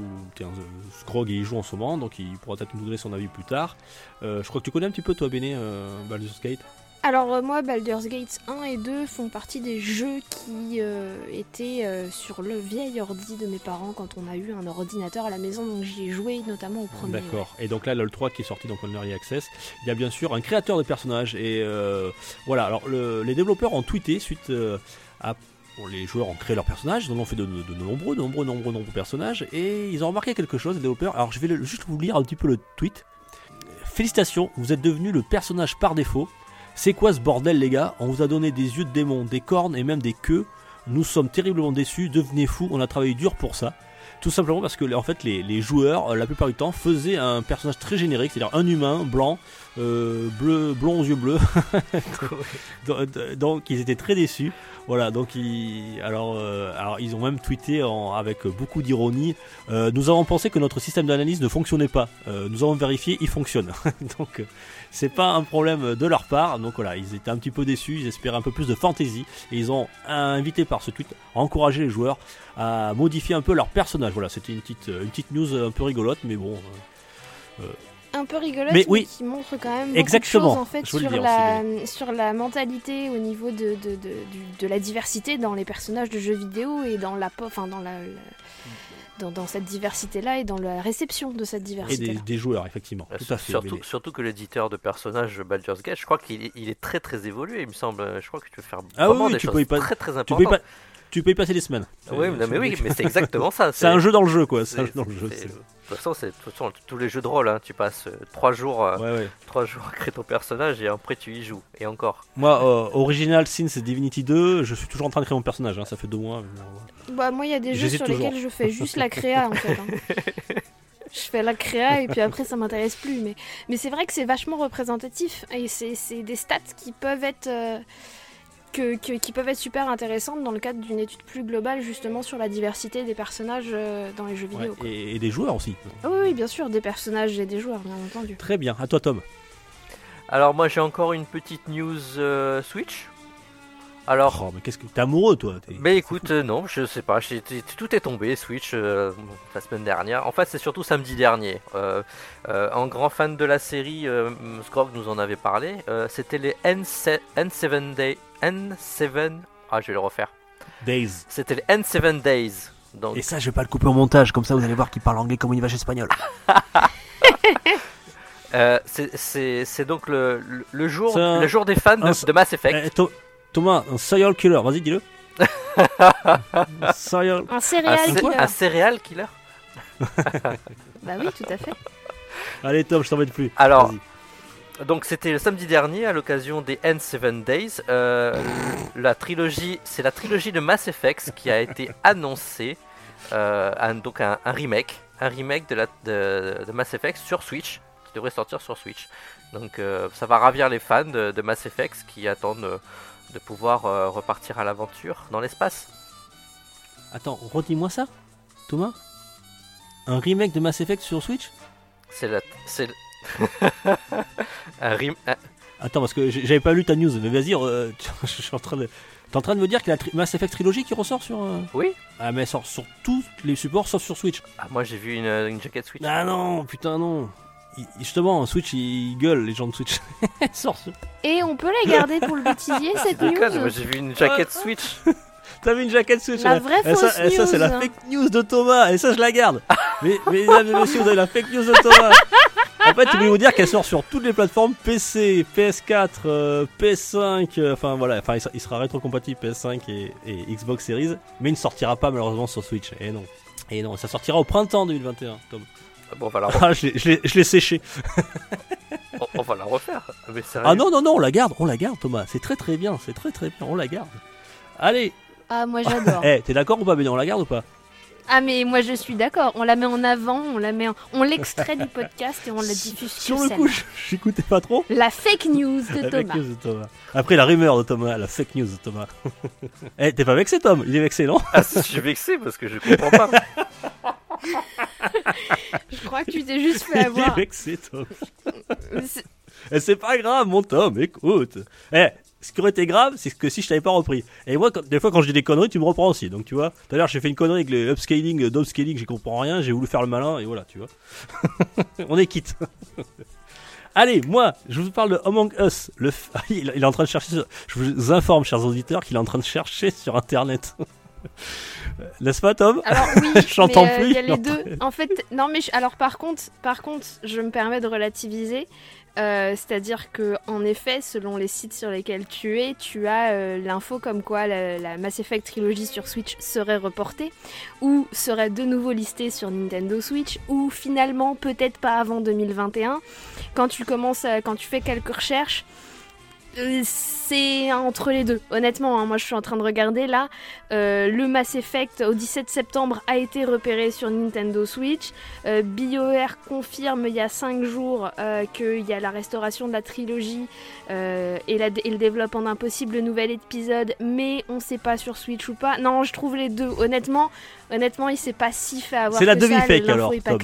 Scrog il joue en ce moment, donc il pourra peut-être nous donner son avis plus tard. Euh, je crois que tu connais un petit peu, toi, Béné, euh, Baldur's Gate? Alors euh, moi, Baldur's Gate 1 et 2 font partie des jeux qui euh, étaient euh, sur le vieil ordi de mes parents quand on a eu un ordinateur à la maison, donc j'y ai joué notamment au premier. D'accord. Et donc là, le 3 qui est sorti donc en early access, il y a bien sûr un créateur de personnages. Et euh, voilà, alors le- les développeurs ont tweeté suite à. bon, les joueurs ont créé leurs personnages, ils en ont fait de, de- de nombreux, de nombreux, nombreux, nombreux personnages, et ils ont remarqué quelque chose, les développeurs. Alors je vais le- juste vous lire un petit peu le tweet. Félicitations, vous êtes devenu le personnage par défaut. C'est quoi ce bordel, les gars On vous a donné des yeux de démon, des cornes et même des queues. Nous sommes terriblement déçus, devenez fous, on a travaillé dur pour ça. Tout simplement parce que en fait les, joueurs, euh, la plupart du temps, faisaient un personnage très générique, c'est-à-dire un humain blanc, euh, bleu, blond aux yeux bleus. donc, ils étaient très déçus. Voilà, donc ils, alors, euh, ils ont même tweeté avec beaucoup d'ironie. nous avons pensé que notre système d'analyse ne fonctionnait pas. Nous avons vérifié, il fonctionne. donc c'est pas un problème de leur part. Donc voilà, ils étaient un petit peu déçus, ils espéraient un peu plus de fantaisie et ils ont invité par ce tweet à encourager les joueurs à modifier un peu leur personnage. Voilà, c'était une petite, une petite news un peu rigolote, mais bon. euh, Un peu rigolote, Mais mais, oui. qui montre quand même Exactement, de choses en fait sur dire la, sur la mentalité au niveau de, de, de, la diversité dans les personnages de jeux vidéo et dans la, enfin dans la, la- dans, dans cette diversité-là et dans la réception de cette et diversité. des, des joueurs, effectivement. Tout à fait. surtout, surtout que l'éditeur de personnages Baldur's Gate, je crois qu'il est, il est très très évolué, il me semble. Je crois que tu peux faire Ah vraiment oui, des tu choses peux y pas- très très Tu importantes. peux, y pas- tu peux y passer des semaines. Oui, non, mais oui, mais c'est exactement ça. C'est un jeu dans le jeu, quoi. C'est un c'est- jeu dans le jeu. c'est- c'est- De toute façon, c'est tous les jeux de rôle, hein, tu passes 3 jours, euh, Ouais, ouais. trois jours à créer ton personnage et après tu y joues. Et encore. Moi, euh, Original Sin, c'est Divinity 2. Je suis toujours en train de créer mon personnage. hein, Ça fait deux mois. Bah, moi, il y a des jeux sur toujours. lesquels je fais juste la créa en fait. hein. Je fais la créa et puis après ça m'intéresse plus. Mais, mais c'est vrai que c'est vachement représentatif et c'est c'est des stats qui peuvent être. euh, que, que- qui peuvent être super intéressantes dans le cadre d'une étude plus globale justement sur la diversité des personnages euh, dans les jeux ouais. vidéo. quoi. Et, et des joueurs aussi. Oui, oui, bien sûr, des personnages et des joueurs, bien entendu. Très bien. À toi, Tom. Alors, moi j'ai encore une petite news euh, Switch. Alors, Oh, mais qu'est-ce que t'es amoureux, toi t'es- Mais écoute, euh, non, je sais pas, tout est tombé, Switch, euh, la semaine dernière. En fait, c'est surtout samedi dernier. Euh, euh, en grand fan de la série, euh, Scrog nous en avait parlé. euh, C'était les N7, N7 Day, N7, ah je vais le refaire. Days. C'était les N7 Days. Donc, Et ça, je vais pas le couper au montage. Comme ça, vous allez voir qu'il parle anglais comme une vache espagnole. euh, c'est- donc le, le- le jour, un- le jour des fans de, un- de Mass Effect. Eh, Tho- Thomas, un serial killer. Vas-y, dis-le. serial. Un céréal killer. un céréal killer. Bah oui, tout à fait. Allez, Tom, je t'embête plus. Alors, Vas-y. Donc c'était le samedi dernier à l'occasion des N7 Days. Euh, la trilogie, c'est la trilogie de Mass Effect qui a été annoncée. euh, un- donc un, un remake, un remake de, la, de, de Mass Effect sur Switch, devrait sortir sur Switch. Donc euh, ça va ravir les fans de, de Mass Effect qui attendent de pouvoir repartir à l'aventure dans l'espace. Attends, redis-moi ça, Thomas Un remake de Mass Effect sur Switch? C'est la. C'est. un un- Attends, parce que j'avais pas lu ta news, mais vas-y, euh, je suis en train de. T'es en train de me dire qu'il y a la tri- Mass Effect Trilogy qui ressort sur. euh, Oui. Ah, mais elle sort sur tous les supports sauf sur Switch. Ah, moi j'ai vu une, une jaquette Switch. Ah non, putain, non. Il- justement, Switch, ils gueulent, les gens de Switch. Elle sort sur- Et on peut la garder pour le bêtisier, cette Je déconne, moi news j'ai vu une jaquette Switch. T'as vu une jaquette Switch La vraie Et ça, fausse et ça, c'est la news. fake news de Thomas, et ça, je la garde. mais, mesdames et messieurs, vous avez la fake news de Thomas. En fait, je voulais vous dire qu'elle sort sur toutes les plateformes PC, PS4, euh, PS5, euh, enfin voilà, enfin il sera- rétrocompatible PS5 et, et Xbox Series, mais il ne sortira pas malheureusement sur Switch. Et non. Et non, ça sortira au printemps 2021, Tom. Bon, on va la, Ah, je l'ai- séché. on, on va la refaire. Mais sérieux. Ah non, non, non, on la garde, on la garde, Thomas. C'est très très bien, c'est très très bien, on la garde. Allez, Ah, moi j'adore. eh, t'es d'accord ou pas, Bénin On la garde ou pas Ah, mais moi je suis d'accord. On la met en avant, on la met en- on l'extrait du podcast et on la diffuse Sur sur le coup, je- j'écoutais pas trop. La fake news de La Thomas. fake news de Thomas. Après la rumeur de Thomas, la fake news de Thomas. Eh, t'es pas vexé, Tom? Il est vexé, non? Ah, si, je suis vexé parce que je comprends pas. Je crois que tu t'es juste Il fait est avoir. vexé, Tom. C'est- Eh, c'est pas grave, mon Tom, écoute. Eh, ce qui aurait été grave, c'est que si je t'avais pas repris. Et moi, quand- des fois, quand je dis des conneries, tu me reprends aussi. Donc, tu vois, tout à l'heure, j'ai fait une connerie avec le upscaling, downscaling, j'y comprends rien, j'ai voulu faire le malin, et voilà, tu vois. On est quitte. Allez, moi, je vous parle de Among Us. Le f- il, est en train de chercher. sur- Je vous informe, chers auditeurs, qu'il est en train de chercher sur Internet. N'est-ce pas, Tom? Alors oui, J'entends euh, plus, Il y a les deux. En fait, non mais je- alors par contre, par contre, je me permets de relativiser. Euh, C'est-à-dire que en effet, selon les sites sur lesquels tu es, tu as euh, l'info comme quoi la, Mass Effect trilogie sur Switch serait reportée ou serait de nouveau listée sur Nintendo Switch ou finalement peut-être pas avant 2021. Quand tu commences, quand tu fais quelques recherches. Euh, C'est entre les deux. Honnêtement, hein, moi je suis en train de regarder là. Euh, le Mass Effect au 17 septembre a été repéré sur Nintendo Switch. Euh, BioWare confirme il y a 5 jours euh, qu'il y a la restauration de la trilogie et, la- et le développement d'un possible nouvel épisode, mais on sait pas sur Switch ou pas. Non, je trouve les deux. Honnêtement, honnêtement, il s'est pas si fait avoir. C'est la demi-fake, alors, est pas Tom.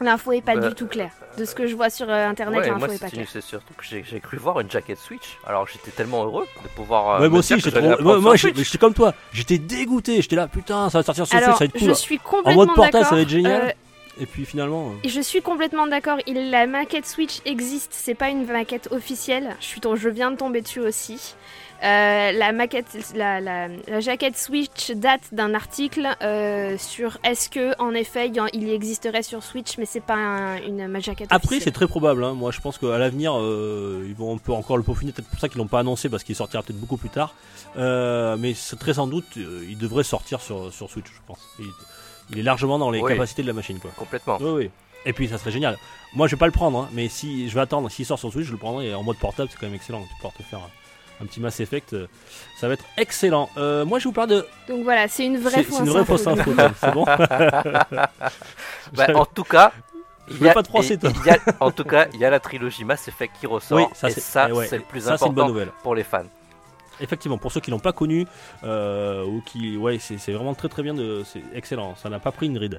L'info est pas Bah, du tout claire. De ce que je vois sur euh, internet, Ouais, l'info est pas claire. c'est surtout que j'ai cru voir une jaquette Switch. Alors j'étais tellement heureux de pouvoir. euh, Ouais, moi aussi, j'étais trop- j'étais comme toi. J'étais dégoûté. J'étais là, putain, ça va sortir sur Switch, ça va être je cool. suis En mode portable, ça va être génial. Euh, Et puis finalement. euh, Je suis complètement d'accord. La maquette Switch existe. C'est pas une maquette officielle. Je, suis tom- je viens de tomber dessus aussi. Euh, la maquette, la, la- la jaquette Switch date d'un article euh, sur est-ce que en effet il y, en- il y existerait sur Switch, mais c'est pas un- une ma jaquette Après, c'est très probable. hein. Moi, je pense qu'à l'avenir, euh, ils vont un peu encore le peaufiner. Peut-être pour ça qu'ils l'ont pas annoncé parce qu'il sortira peut-être beaucoup plus tard. Euh, mais c'est très sans doute, euh, il devrait sortir sur, sur Switch, je pense. Il, il est largement dans les Oui. capacités de la machine, quoi. Complètement. Oui, oui. Et puis, ça serait génial. Moi, je vais pas le prendre, hein, mais si je vais attendre, s'il sort sur Switch, je le prendrai en mode portable. C'est quand même excellent. Tu peux pouvoir te faire un, petit Mass Effect. euh, ça va être excellent. Euh, moi, je vous parle de. Donc voilà, c'est une vraie fausse c'est une vraie info. fausse info. C'est bon. Bah, en tout cas, Je il veux y a- pas il- y a- en tout cas, il y a la trilogie Mass Effect qui ressort. Oui, et ça, ça, eh ouais, c'est le plus ça, c'est une bonne important nouvelle. pour les fans. Effectivement, pour ceux qui l'ont pas connu euh, ou qui, ouais, c'est vraiment très très bien, c'est excellent. Ça n'a pas pris une ride.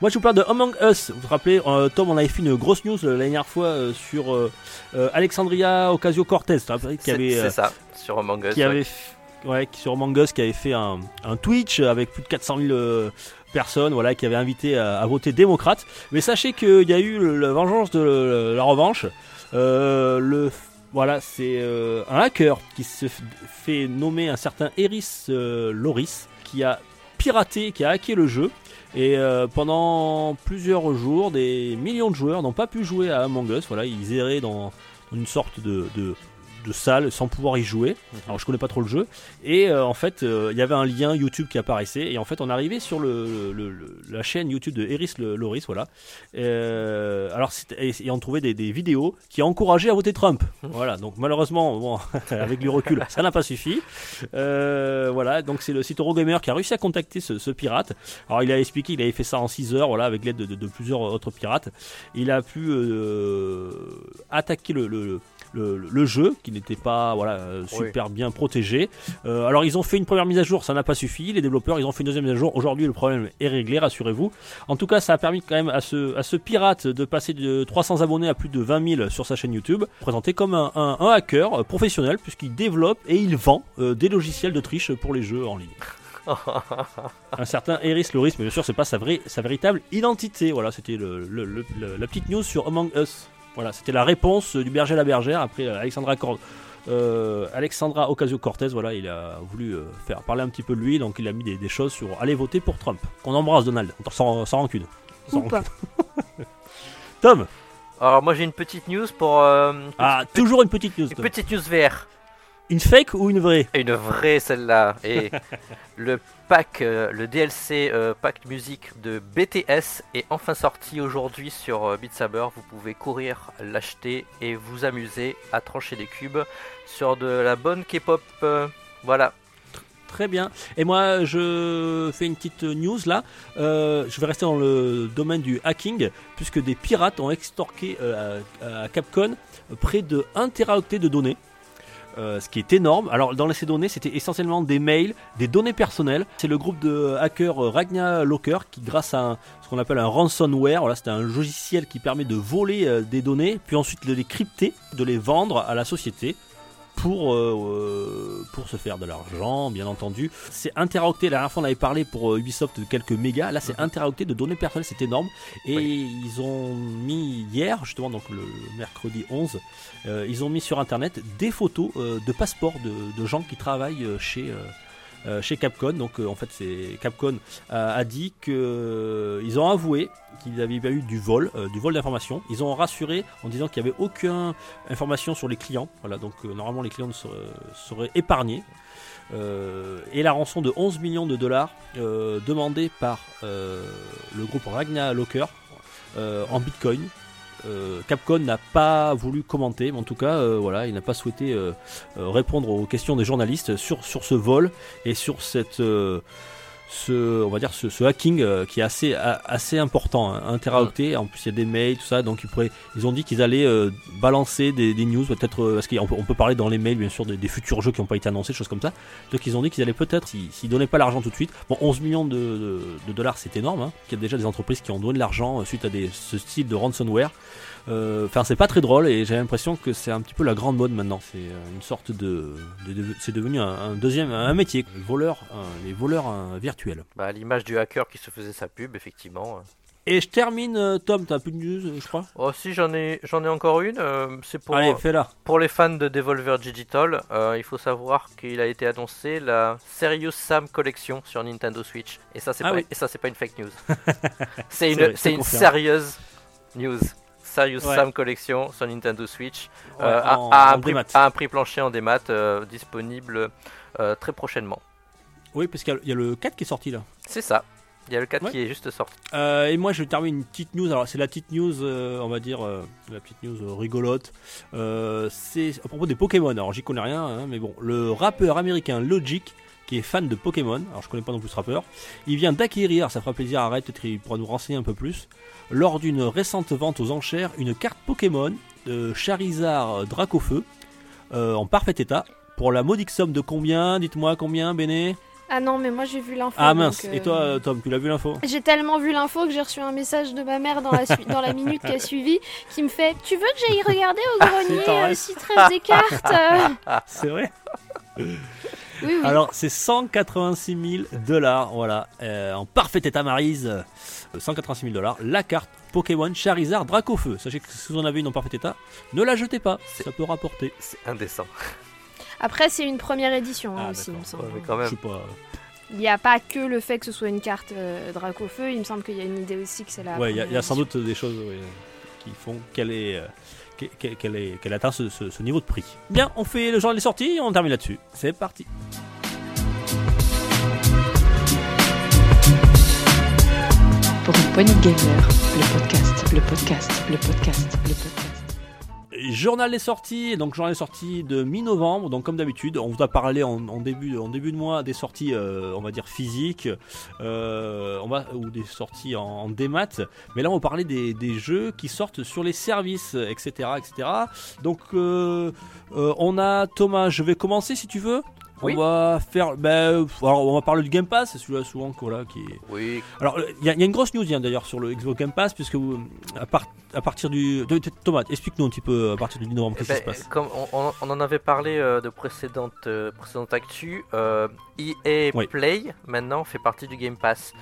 Moi, je vous parle de Among Us. Vous vous rappelez, euh, Tom, on avait fait une grosse news la dernière fois euh, sur Alexandria Ocasio-Cortez, rappelles, qui avait, c'est ça, sur Among Us. qui ouais. avait, ouais, sur Among Us, qui avait fait un, un Twitch avec plus de 400 000 euh, personnes, voilà, qui avait invité à, à voter démocrate. Mais sachez qu'il y a eu le- la vengeance de le- la revanche. Euh, le voilà, c'est euh, un hacker qui se fait nommer un certain Eris euh, Loris qui a piraté, qui a hacké le jeu. Et euh, pendant plusieurs jours, des millions de joueurs n'ont pas pu jouer à Among Us. Voilà, ils erraient dans une sorte de, de salle sans pouvoir y jouer. Alors je connais pas trop le jeu. Et euh, en fait, euh, il y avait un lien YouTube qui apparaissait. Et en fait, on arrivait sur le, le- le- la chaîne YouTube de Eris Loris, voilà. Euh, alors et, et on trouvait des, des vidéos qui encourageaient à voter Trump. Voilà. Donc malheureusement, bon, avec du recul, ça n'a pas suffi. Voilà. Donc c'est le site Eurogamer qui a réussi à contacter ce, ce pirate. Alors il a expliqué qu'il avait fait ça en 6 heures, voilà, avec l'aide de, de- de plusieurs autres pirates. Il a pu attaquer le, le- le- le jeu qui n'était pas voilà euh, super bien protégé. Euh, alors ils ont fait une première mise à jour, ça n'a pas suffi. Les développeurs ils ont fait une deuxième mise à jour. Aujourd'hui le problème est réglé, rassurez-vous. En tout cas ça a permis quand même à ce, à ce pirate de passer de 300 abonnés à plus de 20 000 sur sa chaîne YouTube, présenté comme un, un- un hacker euh, professionnel puisqu'il développe et il vend euh, des logiciels de triche pour les jeux en ligne. un certain Eris Loris, mais bien sûr c'est pas sa, vraie, sa véritable identité. Voilà, c'était le, le- le- le- la petite news sur Among Us. Voilà, c'était la réponse du berger à la bergère après euh, Alexandra Cor- euh, Alexandra Ocasio-Cortez. Voilà, il a voulu euh, faire parler un petit peu de lui, donc il a mis des, des choses sur aller voter pour Trump. Qu'on embrasse Donald, sans, sans rancune. Sans Ou pas. rancune. Tom, Alors moi j'ai une petite news pour euh, une ah, toujours une petite news. Tom. petite news VR. Une fake ou une vraie Une vraie celle-là. Et le pack, euh, le DLC euh, pack musique de BTS est enfin sorti aujourd'hui sur euh, Beat Saber. Vous pouvez courir, l'acheter et vous amuser à trancher des cubes sur de la bonne K-pop. euh, voilà. Très bien. Et moi, je fais une petite news là. Euh, je vais rester dans le domaine du hacking, puisque des pirates ont extorqué euh, à, à Capcom près de 1 teraoctet de données. Euh, ce qui est énorme. Alors, dans ces données, c'était essentiellement des mails, des données personnelles. C'est le groupe de hackers euh, Ragna Locker qui, grâce à ce qu'on appelle un ransomware, c'est un logiciel qui permet de voler euh, des données, puis ensuite de les crypter, de les vendre à la société pour, euh, euh, pour se faire de l'argent, bien entendu. C'est un teraoctet, la dernière fois on avait parlé pour euh, Ubisoft de quelques mégas, là c'est teraoctet de données personnelles, c'est énorme. Et ils ont mis hier, justement, donc le mercredi 11, euh, ils ont mis sur internet des photos euh, de passeports de, de gens qui travaillent chez. Euh, chez Capcom, donc euh, en fait c'est Capcom a, dit que euh, ont avoué qu'il avait eu du vol, du vol d'informations. Ils ont rassuré en disant qu'il n'y avait aucune information sur les clients. Voilà, donc normalement les clients seraient, épargnés. Et la rançon de 11 millions de dollars demandée par le groupe Ragna Locker en bitcoin. Euh, Capcom n'a pas voulu commenter, mais en tout cas, euh, voilà, il n'a pas souhaité euh, répondre aux questions des journalistes sur, ce vol et sur cette, ce, on va dire ce, ce hacking euh, qui est assez, a- assez important, hein, un teraoctet. En plus, il y a des mails, tout ça, donc ils, pourraient, ils ont dit qu'ils allaient euh, balancer des, des news, peut-être euh, parce qu'on peut, on peut parler dans les mails, bien sûr, des, des futurs jeux qui n'ont pas été annoncés, choses comme ça. Donc ils ont dit qu'ils allaient peut-être, s'ils donnaient pas l'argent tout de suite, bon, 11 millions de, de- de dollars, c'est énorme. Hein, qu'il y a déjà des entreprises qui ont donné de l'argent euh, suite à des, ce style de ransomware. Euh, Enfin, c'est pas très drôle et j'ai l'impression que c'est un petit peu la grande mode maintenant. C'est euh, une sorte de, de- de- c'est devenu un, un deuxième, un métier, les voleurs, les voleurs virtuels. Bah, l'image du hacker qui se faisait sa pub, effectivement. Et je termine, euh, Tom, t'as peu de news, euh, je crois? Oh, si j'en ai, j'en ai encore une. euh, c'est pour, Allez, fais-la. pour les fans de Devolver Digital. euh, il faut savoir qu'il a été annoncé la Serious Sam Collection sur Nintendo Switch. Et ça, c'est Ah pas, oui. et ça, c'est pas une fake news. c'est une, c'est une sérieuse news. Serious Ouais. Sam Collection sur Nintendo Switch. Ouais, euh, à, en- à en un prix, à un prix plancher en démat, euh, disponible euh, très prochainement. Oui, parce qu'il y a- il y, a le 4 qui est sorti là. C'est ça. Il y a le 4 Ouais. qui est juste sorti. Euh, et moi, je termine une petite news. Alors, c'est la petite news, euh, on va dire, euh, la petite news euh, rigolote. Euh, c'est à propos des Pokémon. Alors, j'y connais rien, hein, mais bon, le rappeur américain Logic, qui est fan de Pokémon, alors je connais pas non plus ce rappeur, il vient d'acquérir, ça fera plaisir à Arrête, peut-être qu'il pourra nous renseigner un peu plus, lors d'une récente vente aux enchères, une carte Pokémon de Charizard Dracofeu, euh, en parfait état, pour la modique somme de combien Dites-moi combien, Béné? Ah non, mais moi j'ai vu l'info. Ah donc, mince, euh, et toi, euh, Tom, tu l'as vu l'info? J'ai tellement vu l'info que j'ai reçu un message de ma mère dans la, dans la minute qui a suivi qui me fait Tu veux que j'aille regarder au grenier euh, reste des cartes C'est vrai? Oui, oui. Alors, c'est 186 000 dollars, voilà, euh, en parfait état marise. euh, 186 000 dollars, la carte Pokémon Charizard Dracofeu. Sachez que si vous en avez une en parfait état, ne la jetez pas, ça peut rapporter. C'est indécent. Après, c'est une première édition hein, Ah, aussi, il me semble. Ouais, quand Je sais pas. Il n'y a pas que le fait que ce soit une carte euh, Dracofeu, il me semble qu'il y a une idée aussi que c'est la. Ouais, il y, a- y sans doute des choses ouais, qui font qu'elle est, euh, qu'elle atteint ce, niveau de prix. Bien, on fait le genre des sorties et on termine là-dessus. C'est parti. Pour une poignée de gamers, le podcast, le podcast, le podcast, le podcast. Journal des sorties, donc journal des sorties de mi-novembre. Donc comme d'habitude, on vous a parlé en, début, de mois des sorties, euh, on va dire physiques, euh, ou des sorties en, démat. Mais là, on va parler des, des jeux qui sortent sur les services, etc., etc. Donc euh, on a Thomas. Je vais commencer si tu veux. Oui. On va faire, ben, alors on va parler du Game Pass, c'est celui-là souvent voilà, qui est, Oui, alors, il y, a il y a une grosse news hein, d'ailleurs sur le Xbox Game Pass, puisque vous, à, part- à partir du. Thomas, explique-nous un petit peu à partir du 10 novembre, Eh qu'est-ce qui ben, se passe Comme on, en avait parlé euh, de précédentes, euh, précédentes actus, euh, EA Oui. Play maintenant fait partie du Game Pass.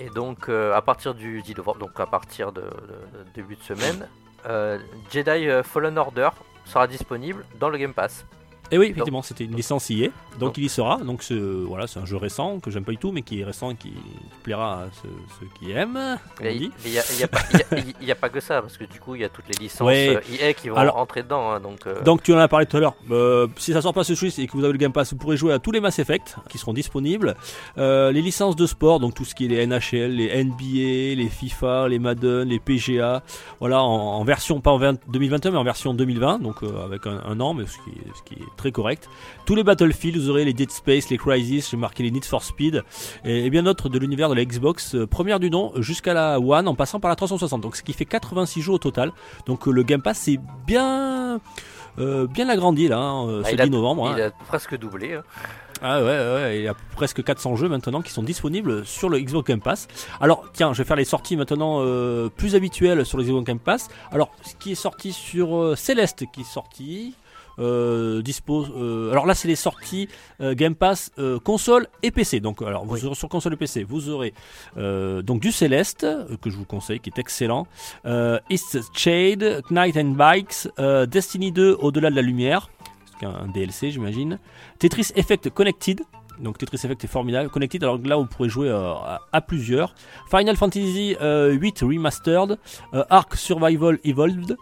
Et donc euh, à partir du 10 novembre, donc à partir de, de- de début de semaine, euh, Jedi euh, Fallen Order sera disponible dans le Game Pass. Et oui, effectivement, c'était une licence EA, donc il y sera. Donc, ce- voilà, c'est un jeu récent que j'aime pas du tout, mais qui est récent et qui, qui plaira à ceux, ceux qui aiment. Il n'y a, il y a pas- a- a que ça, parce que du coup il y a toutes les licences Ouais. euh, EA qui vont Alors- rentrer dedans. hein, donc, euh, Donc tu en as parlé tout à l'heure. Euh, si ça sort pas ce Suisse et que vous avez le Game Pass, vous pourrez jouer à tous les Mass Effect qui seront disponibles. Euh, les licences de sport, donc tout ce qui est les NHL, les NBA, les FIFA, les Madden, les PGA. Voilà, en, en version pas en 20 2021 mais en version 2020, donc avec un, un an, mais ce qui, est, ce qui est très correct. Tous les Battlefield, vous aurez les Dead Space, les Crysis, j'ai marqué les Need for Speed et, et bien d'autres de l'univers de la Xbox, euh, première du nom jusqu'à la One en passant par la 360. Donc ce qui fait 86 jeux au total. Donc euh, le Game Pass c'est bien euh, bien agrandi là, hein, bah, ce il, a, 10 novembre. hein. il a presque doublé. hein. Ah ouais, ouais, ouais, il y a presque 400 jeux maintenant qui sont disponibles sur le Xbox Game Pass. Alors tiens, je vais faire les sorties maintenant euh, plus habituelles sur le Xbox Game Pass. Alors ce qui est sorti sur euh, Celeste qui est sorti. Euh, dispose. euh, alors là, c'est les sorties euh, Game Pass console et PC. Donc, alors vous aurez sur console et PC, vous aurez donc du Céleste euh, que je vous conseille, qui est excellent. East Shade, Knight and Bikes, Destiny 2 au-delà de la lumière, c'est un DLC, j'imagine. Tetris Effect Connected. Donc Tetris Effect est formidable. Connected, alors là vous pourrez jouer euh, à, à plusieurs. Final Fantasy euh, 8 Remastered, euh, Ark Survival Evolved,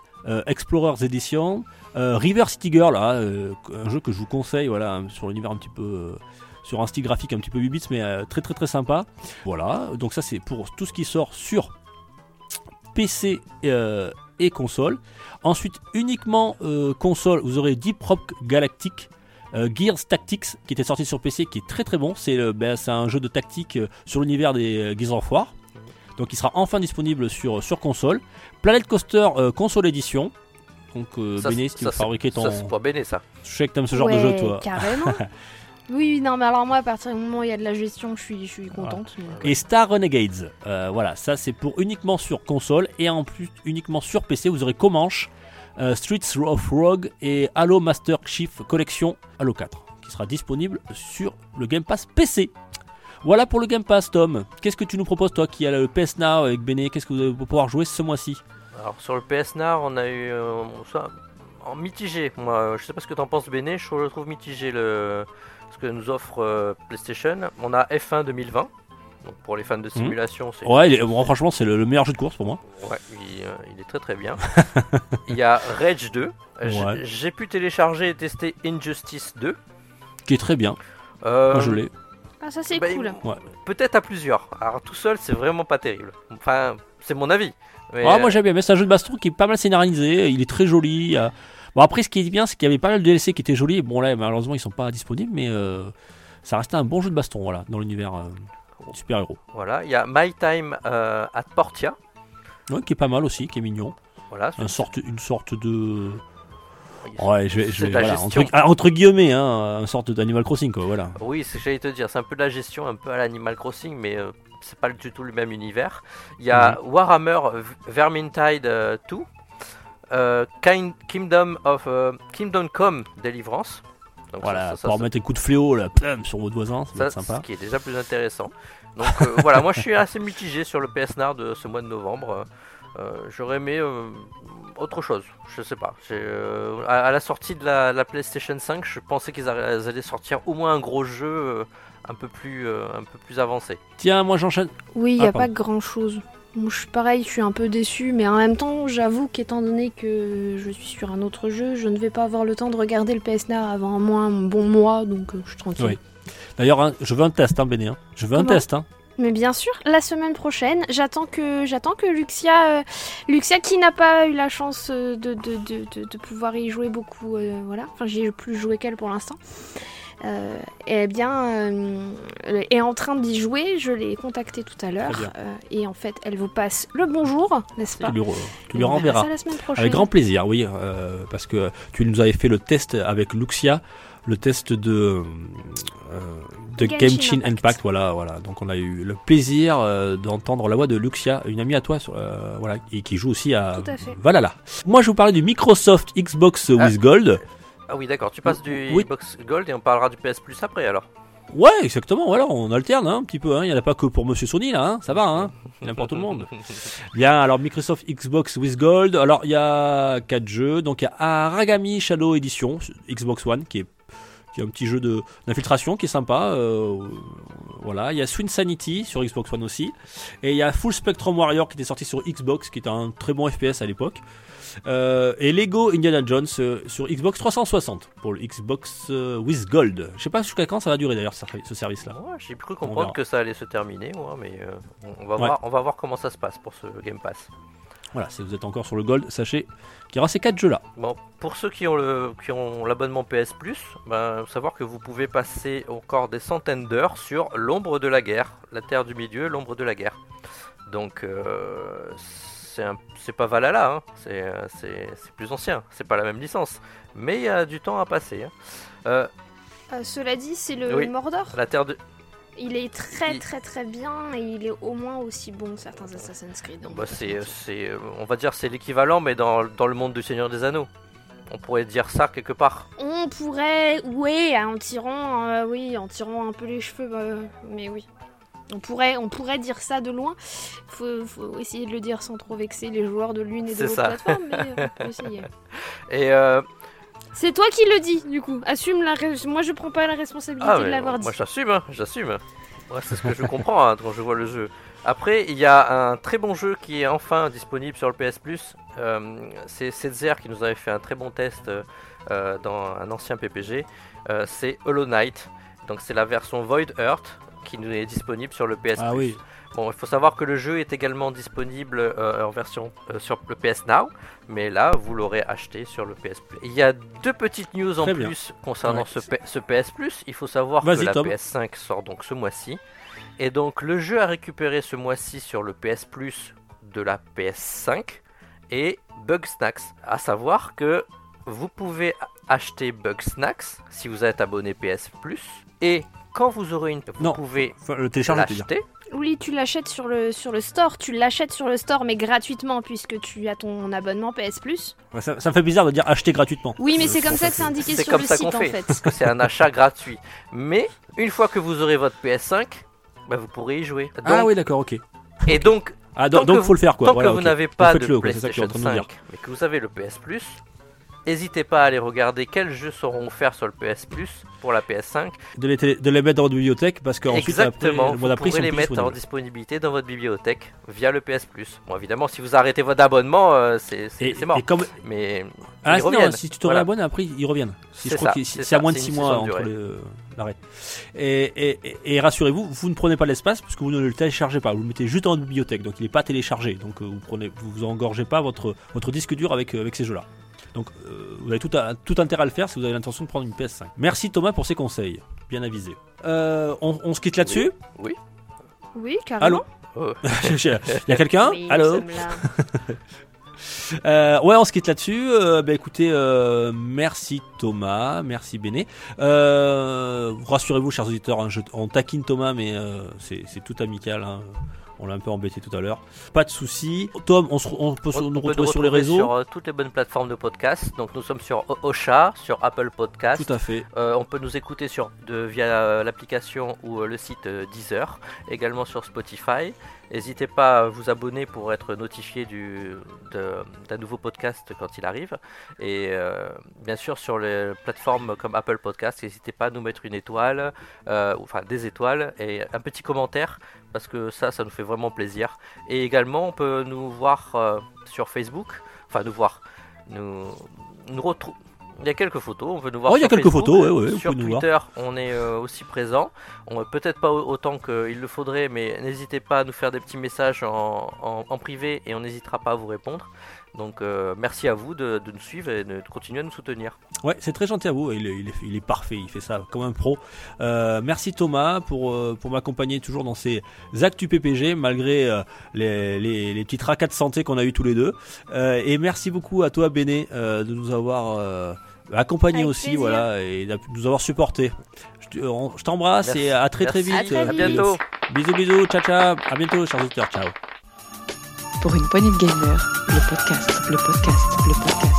Explorers Edition, River City Girl, là, euh, un jeu que je vous conseille, voilà, sur l'univers un petit peu, euh, sur un style graphique un petit peu 8 bits, mais euh, très très très sympa. Voilà, donc ça c'est pour tout ce qui sort sur PC euh, et console. Ensuite, uniquement euh, console, vous aurez Deep Rock Galactic. euh, Gears Tactics qui était sorti sur PC qui est très très bon c'est ben, un jeu de tactique euh, sur l'univers des euh, Gears of War donc il sera enfin disponible sur, sur console Planet Coaster euh, console édition donc euh, Ça, Béné si tu ça, veux fabriquer ton Ça, c'est pas béné ça. je sais que t'aimes ce genre de jeu toi Carrément. oui, oui, non, mais alors moi, à partir du moment où il y a de la gestion, je suis, je suis contente. donc, et Star Renegades. Euh, voilà, ça c'est pour uniquement sur console et en plus uniquement sur PC. Vous aurez Comanche, euh, Streets of Rogue et Halo Master Chief Collection Halo 4 qui sera disponible sur le Game Pass PC. Voilà pour le Game Pass, Tom. Qu'est-ce que tu nous proposes, toi qui as le PS Now avec Bene Qu'est-ce que vous allez pouvoir jouer ce mois-ci? Alors sur le PS Now, on a eu euh, ça, en mitigé. Moi, je sais pas ce que t'en penses, Béné. Je le trouve mitigé le ce que nous offre euh, PlayStation. On a F1 2020. Donc pour les fans de simulation, c'est Mhm. Ouais, il est- bon, franchement, c'est le, le meilleur jeu de course pour moi. Ouais, il, euh, il est très très bien. il y a Rage 2. J- Ouais. J'ai pu télécharger et tester Injustice 2. Qui est très bien. Euh, Moi, je l'ai. Ah, ça c'est bah, cool. Peut-être à plusieurs. Alors tout seul, c'est vraiment pas terrible. Enfin, c'est mon avis. Mais, Ah, euh, moi j'aime bien, mais c'est un jeu de baston qui est pas mal scénarisé, il est très joli. euh. Bon après ce qui est bien c'est qu'il y avait pas mal de DLC qui étaient jolis, bon là malheureusement ils sont pas disponibles mais euh, ça restait un bon jeu de baston voilà, dans l'univers euh, super héros. Voilà, il y a My Time euh, at Portia. Ouais, qui est pas mal aussi, qui est mignon. Voilà, Un sorte, une sorte de... Ouais, je vais, je voilà, entre, entre guillemets, hein, une sorte d'Animal Crossing quoi, voilà. Oui, c'est ce que j'allais te dire, c'est un peu de la gestion, un peu à l'Animal Crossing, mais euh, c'est pas du tout le même univers. Il y a Mhm. Warhammer Vermintide euh, 2, euh, Kind- Kingdom of euh, Kingdom Come Deliverance. Donc Voilà, ça, ça, pour ça- mettre des coups de fléau là, plum, sur votre voisin, ça, ça, sympa. ce qui est déjà plus intéressant. Donc euh, voilà, moi je suis assez mitigé sur le PS Nord de ce mois de novembre. Euh, J'aurais aimé euh, autre chose, je sais pas. Euh, à, à la sortie de la, la PlayStation 5, je pensais qu'ils allaient sortir au moins un gros jeu euh, un peu plus, euh, un peu plus avancé. Tiens, moi j'enchaîne. Oui, il Ah, n'y a pardon. pas grand chose. Moi, je suis pareil, je suis un peu déçu, mais en même temps, j'avoue qu'étant donné que je suis sur un autre jeu, je ne vais pas avoir le temps de regarder le PS Now avant un mois, un bon mois, donc euh, je suis tranquille. Oui. D'ailleurs, hein, je veux un test, hein, Béné. hein. Je veux un test. Hein. Mais bien sûr, la semaine prochaine, j'attends que j'attends que Luxia, euh, Luxia qui n'a pas eu la chance de, de, de, de, de pouvoir y jouer beaucoup, euh, voilà. Enfin, j'y ai plus joué qu'elle pour l'instant. Euh, eh bien, euh, est en train d'y jouer. Je l'ai contactée tout à l'heure. Euh, et en fait, elle vous passe le bonjour, n'est-ce pas Tu lui, tu renverras. ça la semaine prochaine. Avec grand plaisir, oui, euh, parce que tu nous avais fait le test avec Luxia, le test de, euh, de Genshin Impact. Impact. voilà, voilà. Donc on a eu le plaisir euh, d'entendre la voix de Luxia, une amie à toi, sur, euh, voilà, et qui joue aussi à Tout à fait. Valhalla. Moi, je vous parlais du Microsoft Xbox Ah. with Gold. Ah oui, d'accord, tu passes du Oui. Xbox Gold et on parlera du PS Plus après alors. Ouais, exactement. Voilà, on alterne hein, un petit peu. hein. Il n'y en a pas que pour Monsieur Sony là, hein. ça va. Hein. Il y en a pour tout le monde. Bien, alors Microsoft Xbox with Gold. Alors il y a quatre jeux. Donc il y a Aragami Shadow Edition Xbox One qui est qui est un petit jeu de d'infiltration qui est sympa. euh, voilà, il y a Swing Sanity sur Xbox One aussi, et il y a Full Spectrum Warrior qui était sorti sur Xbox, qui était un très bon FPS à l'époque. Euh, et Lego Indiana Jones euh, sur Xbox 360 pour le Xbox euh, with Gold. Je sais pas jusqu'à quand ça va durer d'ailleurs ce ce service-là. Ouais, J'ai cru comprendre que ça allait se terminer, mais euh, on, va Ouais. voir, on va voir comment ça se passe pour ce Game Pass. Voilà, si vous êtes encore sur le Gold, sachez qu'il y aura ces quatre jeux là. Bon, pour ceux qui ont le qui ont l'abonnement PS Plus, ben, savoir que vous pouvez passer encore des centaines d'heures sur l'ombre de la guerre, la terre du milieu, l'ombre de la guerre. Donc c'est un- c'est pas Valhalla, hein, c'est euh, c'est plus ancien, c'est pas la même licence, mais il y a du temps à passer. hein. Euh, Euh, cela dit, c'est le Oui. Mordor. la terre de Il est très Il- très très bien et il est au moins aussi bon que certains Assassin's Creed. donc Bah, c'est, on va dire, c'est l'équivalent, mais dans, dans le monde du Seigneur des Anneaux. On pourrait dire ça quelque part. On pourrait, oui, en tirant, euh, oui, en tirant un peu les cheveux, bah, mais oui. On pourrait, on pourrait dire ça de loin. Faut, faut essayer de le dire sans trop vexer les joueurs de l'une et de C'est l'autre ça. plateforme, mais euh, on peut essayer. Et euh, C'est toi qui le dis, du coup. Assume la. Moi, je prends pas la responsabilité ah, de l'avoir dit. moi j'assume, hein, j'assume. C'est ce que je comprends hein, quand je vois le jeu. Après, il y a un très bon jeu qui est enfin disponible sur le PS Plus. Euh, c'est Setzer qui nous avait fait un très bon test euh, dans un ancien PPG. Euh, c'est Hollow Knight. Donc c'est la version Void Earth qui nous est disponible sur le PS Ah Plus. oui. Bon, il faut savoir que le jeu est également disponible euh, en version euh, sur le PS Now, mais là, vous l'aurez acheté sur le PS Plus. Il y a deux petites news en bien. plus concernant Ouais. ce, PS Plus. Il faut savoir que la Tom. PS5 sort donc ce mois-ci. Et donc, le jeu à récupérer ce mois-ci sur le PS Plus de la PS5 est Bugsnax. À savoir que vous pouvez acheter Bugsnax si vous êtes abonné PS Plus. Et quand vous aurez une... Vous Non. pouvez Enfin, le l'acheter. Oui, tu l'achètes sur le, sur le store. Tu l'achètes sur le store, mais gratuitement, puisque tu as ton abonnement PS Plus. Ouais, ça, ça me fait bizarre de dire acheter gratuitement. Oui, mais c'est comme ça que c'est indiqué sur comme le ça site, en fait. fait. Parce que c'est un achat gratuit. Mais une fois que vous aurez votre PS5, bah, vous pourrez y jouer. Donc- ah oui, d'accord, ok. Et donc, Ah, Tant donc, donc faut le faire quoi. tant Voilà, que vous n'avez pas de PlayStation train de nous 5, mais que vous avez le PS Plus, n'hésitez pas à aller regarder quels jeux seront offerts sur le PS Plus pour la PS5. De les, télé- de les mettre dans votre bibliothèque parce qu'ensuite, Exactement, après, vous d'après, ils pourrez les mettre en disponibilité dans votre bibliothèque via le PS Plus. Bon, évidemment, si vous arrêtez votre abonnement, euh, c'est c'est- Et, c'est mort. et comme, Mais ah, ils non, reviennent. si tu te Voilà. réabonnes, après ils reviennent. Si, C'est ça, que à moins de c'est 6 une mois entre l'arrêt. Et, et, et- et rassurez-vous, vous ne prenez pas l'espace puisque vous ne le téléchargez pas. Vous le mettez juste dans votre bibliothèque, donc il n'est pas téléchargé. Donc euh, vous prenez, vous, engorgez pas votre, votre disque dur avec, euh, avec ces jeux-là. Donc euh, vous avez tout, à- tout intérêt à le faire si vous avez l'intention de prendre une PS5. Merci Thomas pour ces conseils, bien avisé. Euh, on, on se quitte là-dessus? Oui, carrément. Allô? Oh. Il y a quelqu'un? Oui, Allô? Euh, ouais, on se quitte là-dessus. Euh, bah, écoutez, euh, merci Thomas, merci Béné. Euh, Rassurez-vous, chers auditeurs, hein, je- on taquine Thomas, mais euh, c'est c'est tout amical. hein. On l'a un peu embêté tout à l'heure. Pas de souci. Tom, on, se on peut On nous peut retrouver sur les réseaux. Sur euh, toutes les bonnes plateformes de podcast. Donc nous sommes sur Ocha, sur Apple Podcast. Tout à fait. Euh, on peut nous écouter sur, de, via euh, l'application ou le site Deezer, également sur Spotify. N'hésitez pas à vous abonner pour être notifié du, d'un nouveau podcast quand il arrive. Et euh, bien sûr sur les plateformes comme Apple Podcast, n'hésitez pas à nous mettre une étoile, euh, enfin des étoiles et un petit commentaire parce que ça, ça nous fait vraiment plaisir. Et également, on peut nous voir euh, sur Facebook, enfin nous voir, nous, nous retrouver. Il y a quelques photos, on peut nous voir. Oh, il y a sur quelques Facebook, photos, ouais, ouais, vous sur pouvez nous voir. Twitter, on est euh, aussi présent. On peut-être pas au- autant qu'il le faudrait, mais n'hésitez pas à nous faire des petits messages en, en- en privé et on n'hésitera pas à vous répondre. Donc euh, merci à vous de, de nous suivre et de continuer à nous soutenir. Ouais, c'est très gentil à vous. Il est, il est- il est parfait, il fait ça comme un pro. Euh, merci Thomas pour, euh, pour m'accompagner toujours dans ces actus PPG malgré euh, les, les, les petits tracas de santé qu'on a eu tous les deux. Euh, et merci beaucoup à toi Béné euh, de nous avoir euh, accompagnés Avec aussi, plaisir. voilà, et de nous avoir supportés. Je t'embrasse Merci. et à très très vite. À À bientôt. Bisous bisous, ciao ciao, à bientôt chers auditeurs, ciao. Pour une poignée de gamers, le podcast, le podcast, le podcast.